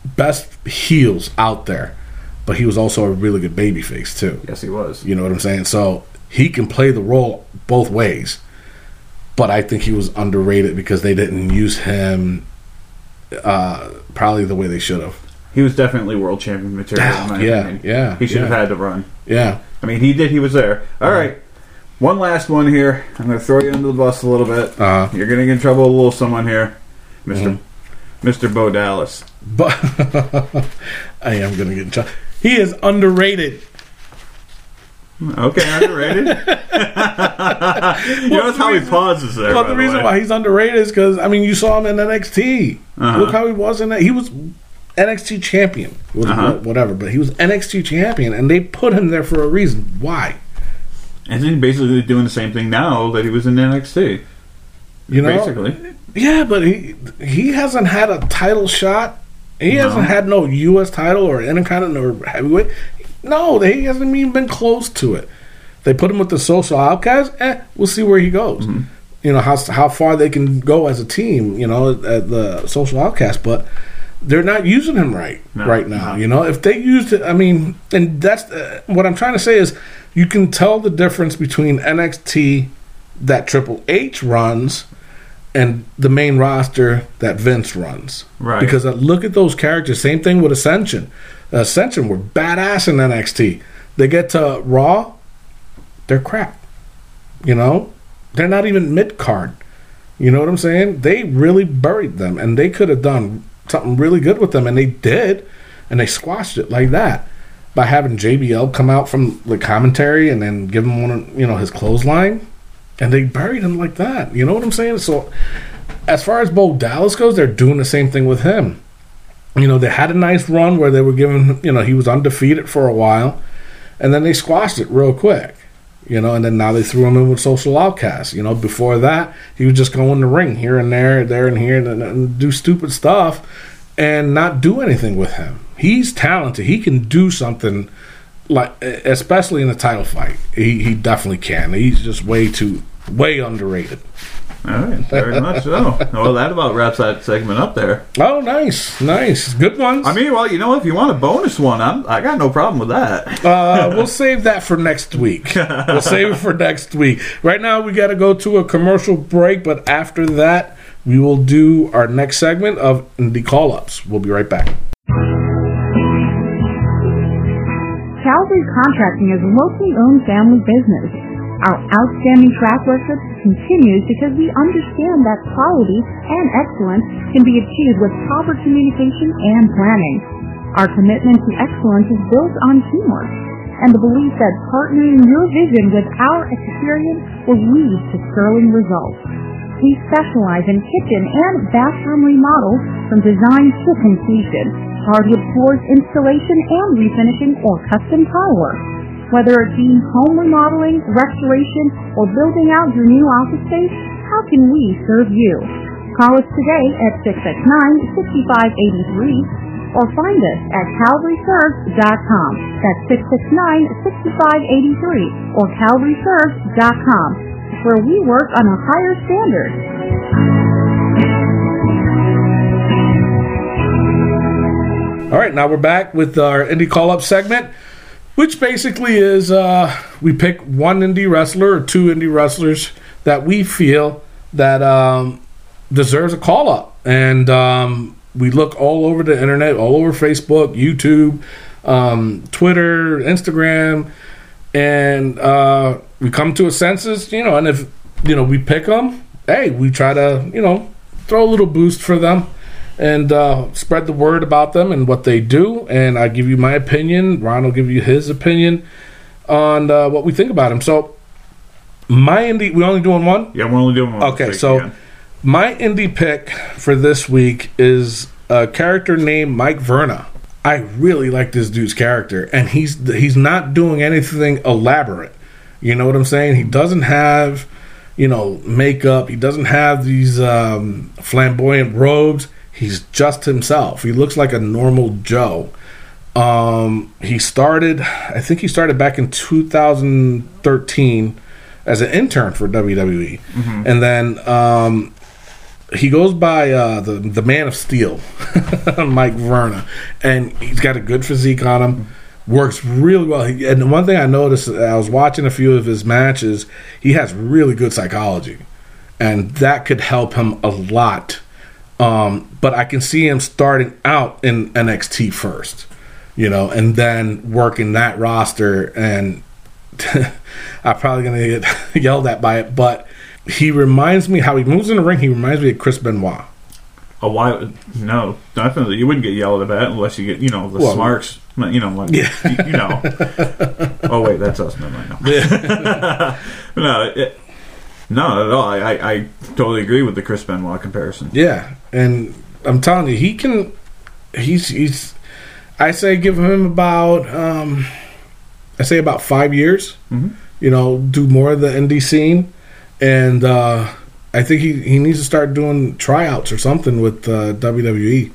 best heels out there, but he was also a really good babyface too. Yes, he was. You know what I'm saying? So he can play the role both ways. But I think he was underrated because they didn't use him uh, probably the way they should have. He was definitely world champion material. in my Yeah, opinion. yeah, He should have had to run. Yeah. I mean, he did. He was there. All right. One last one here. I'm going to throw you under the bus a little bit. Uh, You're going to get in trouble with a little someone here, Mister Mister Bo Dallas. but I am going to get in trouble. He is underrated. Okay, underrated. you notice how he pauses there. But the the reason way. why he's underrated is because I mean you saw him in NXT. Uh-huh. Look how he was in that. He was NXT champion, Uh-huh. whatever. But he was NXT champion, and they put him there for a reason. Why? And he's basically doing the same thing now that he was in NXT. You know, basically. Yeah, but he he hasn't had a title shot. He No. hasn't had no U.S. title or Intercontinental or heavyweight. No, he hasn't even been close to it. They put him with the social outcast. Eh, we'll see where he goes. Mm-hmm. You know how how far they can go as a team. You know at the social outcast, but they're not using him right No, right now. no. You know if they used it, I mean, and that's uh, what I'm trying to say is you can tell the difference between NXT that Triple H runs and the main roster that Vince runs. Right. Because uh, look at those characters. Same thing with Ascension. Ascension were badass in NXT. They get to Raw, they're crap. You know, they're not even mid card. You know what I'm saying? They really buried them, and they could have done something really good with them, and they did, and they squashed it like that by having JBL come out from the commentary and then give him one, of, you know, his clothesline, and they buried him like that. You know what I'm saying? So, as far as Bo Dallas goes, they're doing the same thing with him. You know, they had a nice run where they were giving, you know, he was undefeated for a while, and then they squashed it real quick. You know, and then now they threw him in with Social Outcast. You know, before that, he would just go in the ring here and there, there and here, and, and do stupid stuff and not do anything with him. He's talented. He can do something like, especially in a title fight. He, he definitely can. He's just way too, way underrated. All right, very much so. Well, that about wraps that segment up there. Oh, nice, nice, good ones. I mean, well, you know, if you want a bonus one, I'm, I got no problem with that. Uh, we'll save that for next week. We'll save it for next week. Right now, we got to go to a commercial break, but after that, we will do our next segment of the call ups. We'll be right back. Calvary Contracting is a locally owned family business. Our outstanding track record continues because we understand that quality and excellence can be achieved with proper communication and planning. Our commitment to excellence is built on teamwork and the belief that partnering your vision with our experience will lead to sterling results. We specialize in kitchen and bathroom remodels from design to completion, hardwood floors installation and refinishing or custom tile work. Whether it be home remodeling, restoration, or building out your new office space, how can we serve you? Call us today at 669-6583 or find us at calvaryserves.com. That's 669-6583 or calvaryserves.com where we work on a higher standard. All right, now we're back with our indie call up segment, which basically is uh, we pick one indie wrestler or two indie wrestlers that we feel that um, deserves a call up. And um, we look all over the internet, all over Facebook, YouTube, um, Twitter, Instagram, and uh, we come to a census, you know, and if, you know, we pick them, hey, we try to, you know, throw a little boost for them and uh, spread the word about them and what they do. And I give you my opinion. Ron will give you his opinion on uh, what we think about him. So, my indie, we only doing one? Yeah, we're only doing one. Okay, so again. my indie pick for this week is a character named Mike Verna. I really like this dude's character, and he's he's not doing anything elaborate. You know what I'm saying? He doesn't have, you know, makeup. He doesn't have these um, flamboyant robes. He's just himself. He looks like a normal Joe. Um, he started, I think he started back in 2013 as an intern for WWE, and then um, he goes by uh, the the Man of Steel, Mike Verna, and he's got a good physique on him. Works really well. He, and one thing I noticed, I was watching a few of his matches. He has really good psychology, and that could help him a lot. Um, but I can see him starting out in NXT first, you know, and then working that roster. And I'm probably gonna get yelled at by it, but he reminds me how he moves in the ring. He reminds me of Chris Benoit. a while. No, definitely, you wouldn't get yelled at unless you get, you know, the Well, smarks. You know, like, Yeah. you, you know. oh wait, that's us. Never mind. No, no, it, no, at all. I, I, totally agree with the Chris Benoit comparison. Yeah, and I'm telling you, he can. He's he's. I say give him about. um I say about five years. Mhm. You know, do more of the indie scene, and uh I think he he needs to start doing tryouts or something with uh, WWE.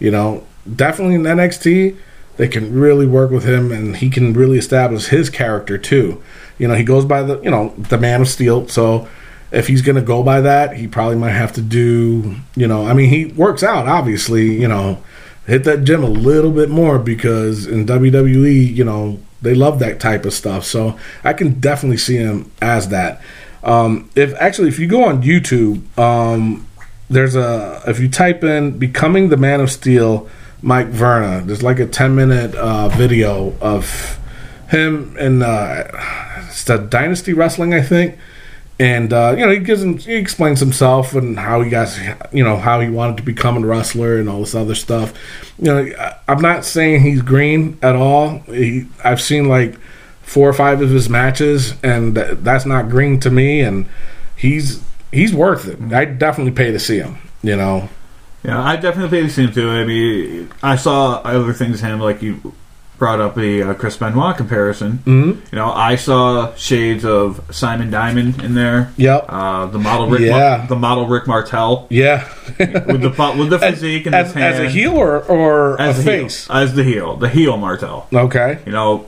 You know, definitely in NXT. They can really work with him, and he can really establish his character too. You know, he goes by the you know the Man of Steel. So if he's going to go by that, he probably might have to do. You know, I mean, he works out obviously. You know, hit that gym a little bit more because in WWE, you know, they love that type of stuff. So I can definitely see him as that. Um, if actually, if you go on YouTube, um, there's a if you type in "becoming the Man of Steel," Mike Verna. There's like a 10 minute uh, video of him and uh, it's the Dynasty Wrestling, I think. And uh, you know, he gives him, he explains himself and how he got, you know, how he wanted to become a wrestler and all this other stuff. You know, I'm not saying he's green at all. He, I've seen like four or five of his matches, and th- that's not green to me. And he's he's worth it. I definitely pay to see him. You know, Yeah, I definitely paid attention to it. I mean, I saw other things him like you brought up the uh, Chris Benoit comparison. Mhm. You know, I saw shades of Simon Diamond in there. Yep. Uh, the model Rick, Yeah. Mar- the model Rick Martel yeah. with the with the physique and as, his hand as a heel or, or as a the heel. as the heel, the heel Martel. Okay. You know,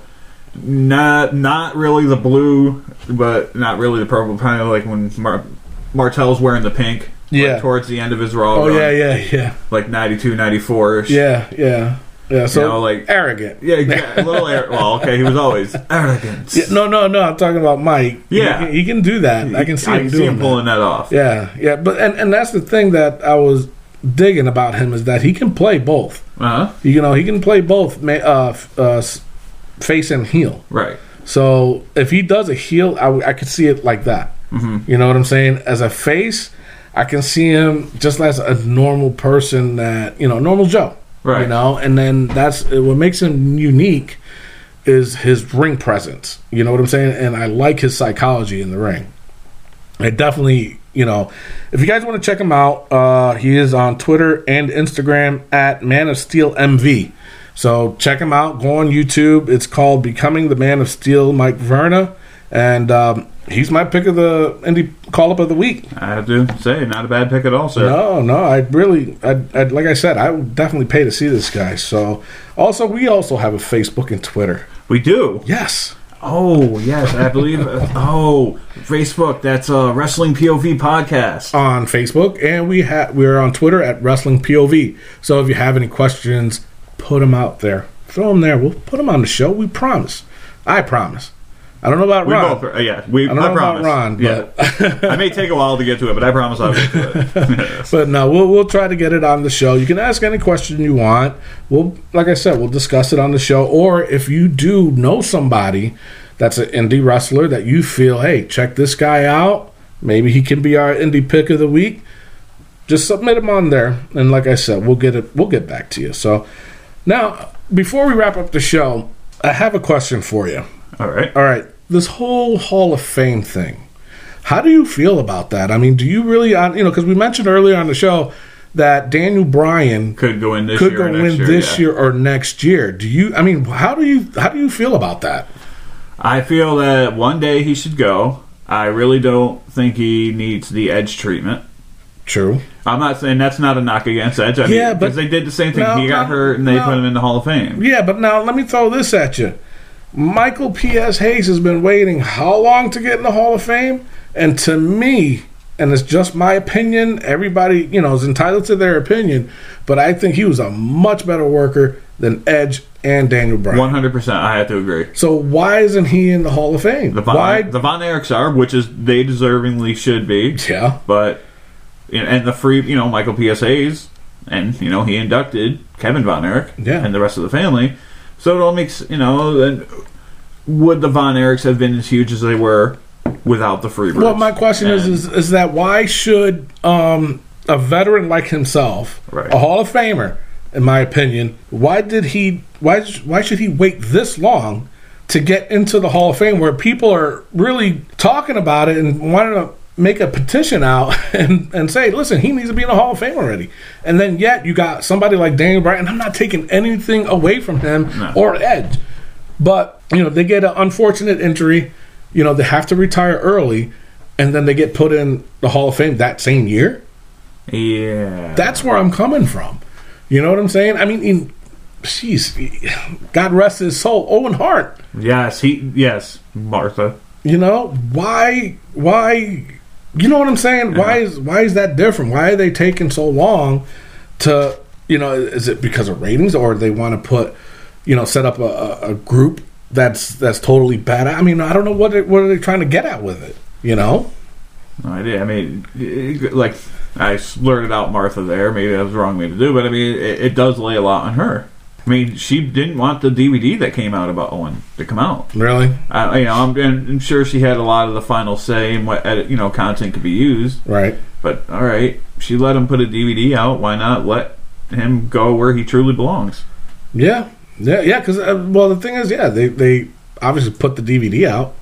not not really the blue, but not really the purple. Kind of like when Mar- Martel's wearing the pink. Like, Yeah. towards the end of his Raw. Oh run, yeah, yeah, yeah, Like 92, 94 ish. yeah, yeah, yeah. So know, like- arrogant. Yeah, exactly. a little air. Well, okay, he was always arrogant. Yeah, no, no, no. I'm talking about Mike. Yeah. he, can- he can do that. I can see I him can see doing him that. pulling that off. Yeah, yeah. But and and that's the thing that I was digging about him is that he can play both. Uh huh. You know, he can play both, uh, uh, face and heel. Right. So if he does a heel, I, I could see it like that. Mm-hmm. You know what I'm saying? As a face, I can see him just as a normal person that you know, normal Joe. Right. You know, and then that's what makes him unique is his ring presence. You know what I'm saying? And I like his psychology in the ring. I definitely, you know, if you guys want to check him out, uh, he is on Twitter and Instagram at Man of Steel MV. So check him out. Go on YouTube. It's called Becoming the Man of Steel, Mike Verna, and um, he's my pick of the indie call up of the week. I have to say, not a bad pick at all, sir. No, no, I really, I, I, like I said, I would definitely pay to see this guy. So, also, we also have a Facebook and Twitter. We do. Yes. Oh yes, I believe. oh, Facebook. That's a Wrestling POV podcast. on Facebook, and we have we're on Twitter at Wrestling POV. So if you have any questions, put them out there. Throw them there. We'll put them on the show. We promise. I promise. I don't know about We Ron. both, uh, yeah, we. I don't I, know about promise. Ron, yeah. I may take a while to get to it, but I promise I'll get to it. But no, we'll we'll try to get it on the show. You can ask any question you want. We'll, like I said, we'll discuss it on the show. Or if you do know somebody that's an indie wrestler that you feel, hey, check this guy out. Maybe he can be our indie pick of the week. Just submit him on there, and like I said, we'll get it. We'll get back to you. So now, before we wrap up the show, I have a question for you. All right. All right, this whole Hall of Fame thing. How do you feel about that? I mean, do you really, you know, because we mentioned earlier on the show that Daniel Bryan Could go in this could year. go or next win year, this yeah. year or next year. Do you? I mean, how do you how do you feel about that? I feel that one day he should go. I really don't think he needs the edge treatment. True. I'm not saying that's not a knock against Edge. I mean, Yeah, but- because they did the same thing. No, he got no, hurt and they no. put him in the Hall of Fame. Yeah, but now let me throw this at you. Michael P.S. Hayes has been waiting how long to get in the Hall of Fame? And to me, and it's just my opinion, everybody, you know, is entitled to their opinion, but I think he was a much better worker than Edge and Daniel Bryan. One hundred percent. I have to agree. So why isn't he in the Hall of Fame? The Von, why? the Von Erichs are, which is they deservingly should be. yeah, But and the free, you know, Michael P.S. Hayes, and you know, he inducted Kevin Von Erich Yeah. and the rest of the family. So it all makes you know. Then would the Von Erichs have been as huge as they were without the Freebirds? Well, my question is, is is that why should um, a veteran like himself, Right. a Hall of Famer, in my opinion, why did he why why should he wait this long to get into the Hall of Fame where people are really talking about it and wanting to make a petition out and, and say, listen, he needs to be in the Hall of Fame already. And then yet you got somebody like Daniel Bryan, and I'm not taking anything away from him No. or Edge. But, you know, they get an unfortunate injury, you know, they have to retire early, and then they get put in the Hall of Fame that same year. yeah, That's where I'm coming from. You know what I'm saying? I mean, in, jeez, God rest his soul, Owen Hart. yes, he yes, Martha. You know why? Why? You know what I'm saying? Why is why is that different? Why are they taking so long to? You know, is it because of ratings, or they want to put, you know, set up a, a- a group that's that's totally bad? I mean, I don't know what they, what are they trying to get at with it. You know? No idea. I mean, it- like I blurted out Martha there. Maybe that was the wrong way to do, but I mean, it, it does lay a lot on her. I mean, she didn't want the DVD that came out about Owen to come out. Really? I, you know, I'm, I'm sure she had a lot of the final say in what edit, you know content could be used. Right? But all right, she let him put a DVD out. Why not let him go where he truly belongs? Yeah, yeah, yeah. Because uh, well, the thing is, yeah, they they obviously put the DVD out.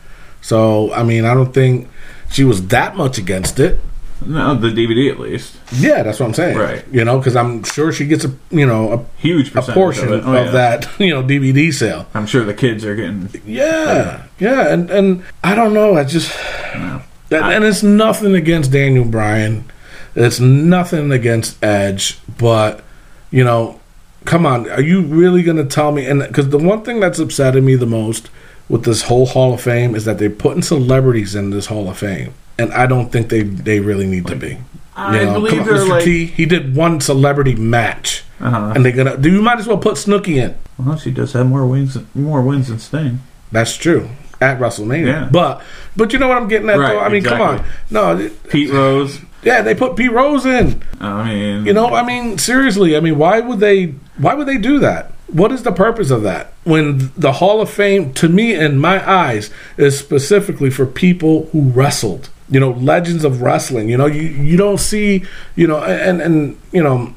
So I mean, I don't think she was that much against it. No, the DVD at least. Yeah, that's what I'm saying. Right. You know, because I'm sure she gets a you know a Huge a, portion oh, of, of. Oh, yeah. that you know DVD sale. I'm sure the kids are getting. Yeah, yeah, and and I don't know. I just and, and it's nothing against Daniel Bryan. It's nothing against Edge, but you know, come on, are you really going to tell me? And because the one thing that's upsetting me the most with this whole Hall of Fame is that they're putting celebrities in this Hall of Fame, and I don't think they they really need to be. I You know, believe come on, Mr. like. T, he did one celebrity match, Uh-huh. and they're gonna. Do you might as well put Snooki in? Well, she does have more wins, more wins than Sting. That's true at WrestleMania. Yeah. But but you know what I'm getting at Right, though. I mean, come on, no, Pete Rose. yeah, they put Pete Rose in. I mean, You know, I mean, seriously, I mean, why would they? Why would they do that? What is the purpose of that? When the Hall of Fame, to me, in my eyes, is specifically for people who wrestled. You know, legends of wrestling. You know, you you don't see, you know, and and you know,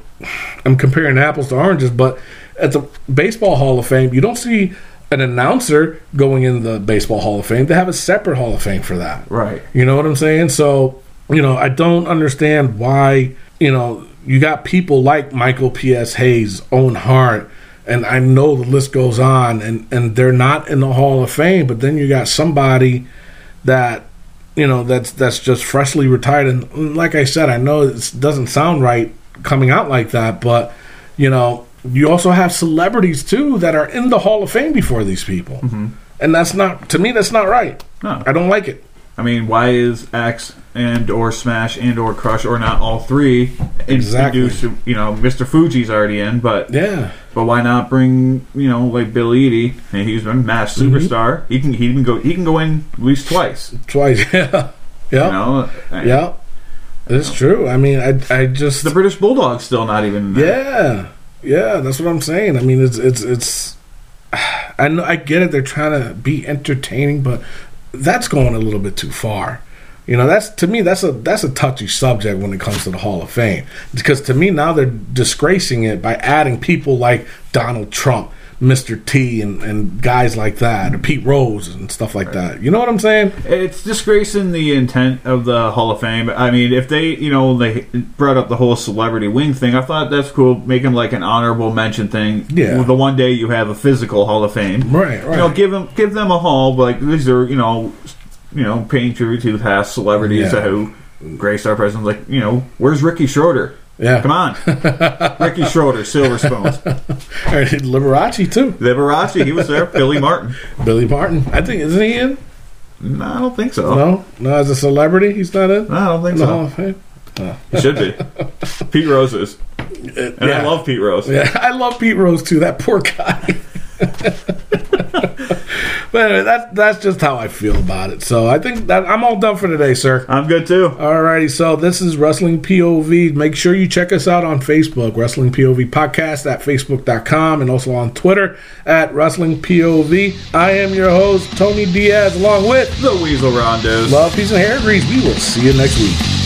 I'm comparing apples to oranges, but at the Baseball Hall of Fame, you don't see an announcer going in the Baseball Hall of Fame. They have a separate Hall of Fame for that. right. You know what I'm saying? So, you know, I don't understand why, you know, you got people like Michael P.S. Hayes, Owen Hart, and I know the list goes on, and, and they're not in the Hall of Fame, but then you got somebody that, you know, that's that's just freshly retired. And like I said, I know it doesn't sound right coming out like that, but, you know, you also have celebrities too that are in the Hall of Fame before these people. Mm-hmm. And that's not, to me, that's not right. No. I don't like it. I mean, why is Ax and or Smash and or Crush or not all three Exactly. introduced? You know, Mr. Fuji's already in, but Yeah. But why not bring you know like Bill? And he's been match Mm-hmm. superstar. He can he can go he can go in at least twice. Twice. Yeah. Yeah. You know. Yeah. It's true. I mean, I I just The British Bulldog's still not even. Yeah, yeah, that's what I'm saying. I mean, it's it's it's. I know I get it. They're trying to be entertaining, but that's going a little bit too far. You know, that's to me that's a that's a touchy subject when it comes to the Hall of Fame because to me now they're disgracing it by adding people like Donald Trump, Mr. T, and, and guys like that, or Pete Rose and stuff like that. You know what I'm saying? It's disgracing the intent of the Hall of Fame. I mean, if they, you know, they brought up the whole celebrity wing thing, I thought that's cool. Make them like an honorable mention thing. Yeah. The one day you have a physical Hall of Fame, Right, Right. You know, give them give them a hall. Like these are, you know, you know, paying tribute to the past celebrities Yeah. who graced our presence. Like, you know, where's Ricky Schroder? Yeah. Come on, Ricky Schroder, Silver Spoons, Or Liberace too, Liberace, he was there. Billy Martin. Billy Martin. I think isn't he in? No, I don't think so. No, no, as a celebrity, he's not in. No, I don't think in the so. Hall of Fame. He should be. Pete Rose is. Uh, and I love Pete Rose. Yeah, I love Pete Rose too. That poor guy. But anyway, that's that's just how I feel about it. So I think that I'm all done for today, sir. I'm good too. Alrighty, so this is Wrestling POV. Make sure you check us out on Facebook, Wrestling POV Podcast at Facebook.com, and also on Twitter at Wrestling POV. I am your host, Tony Diaz, along with The Weasel Rondos. Love, Peace, and Hair Grease. We will see you next week.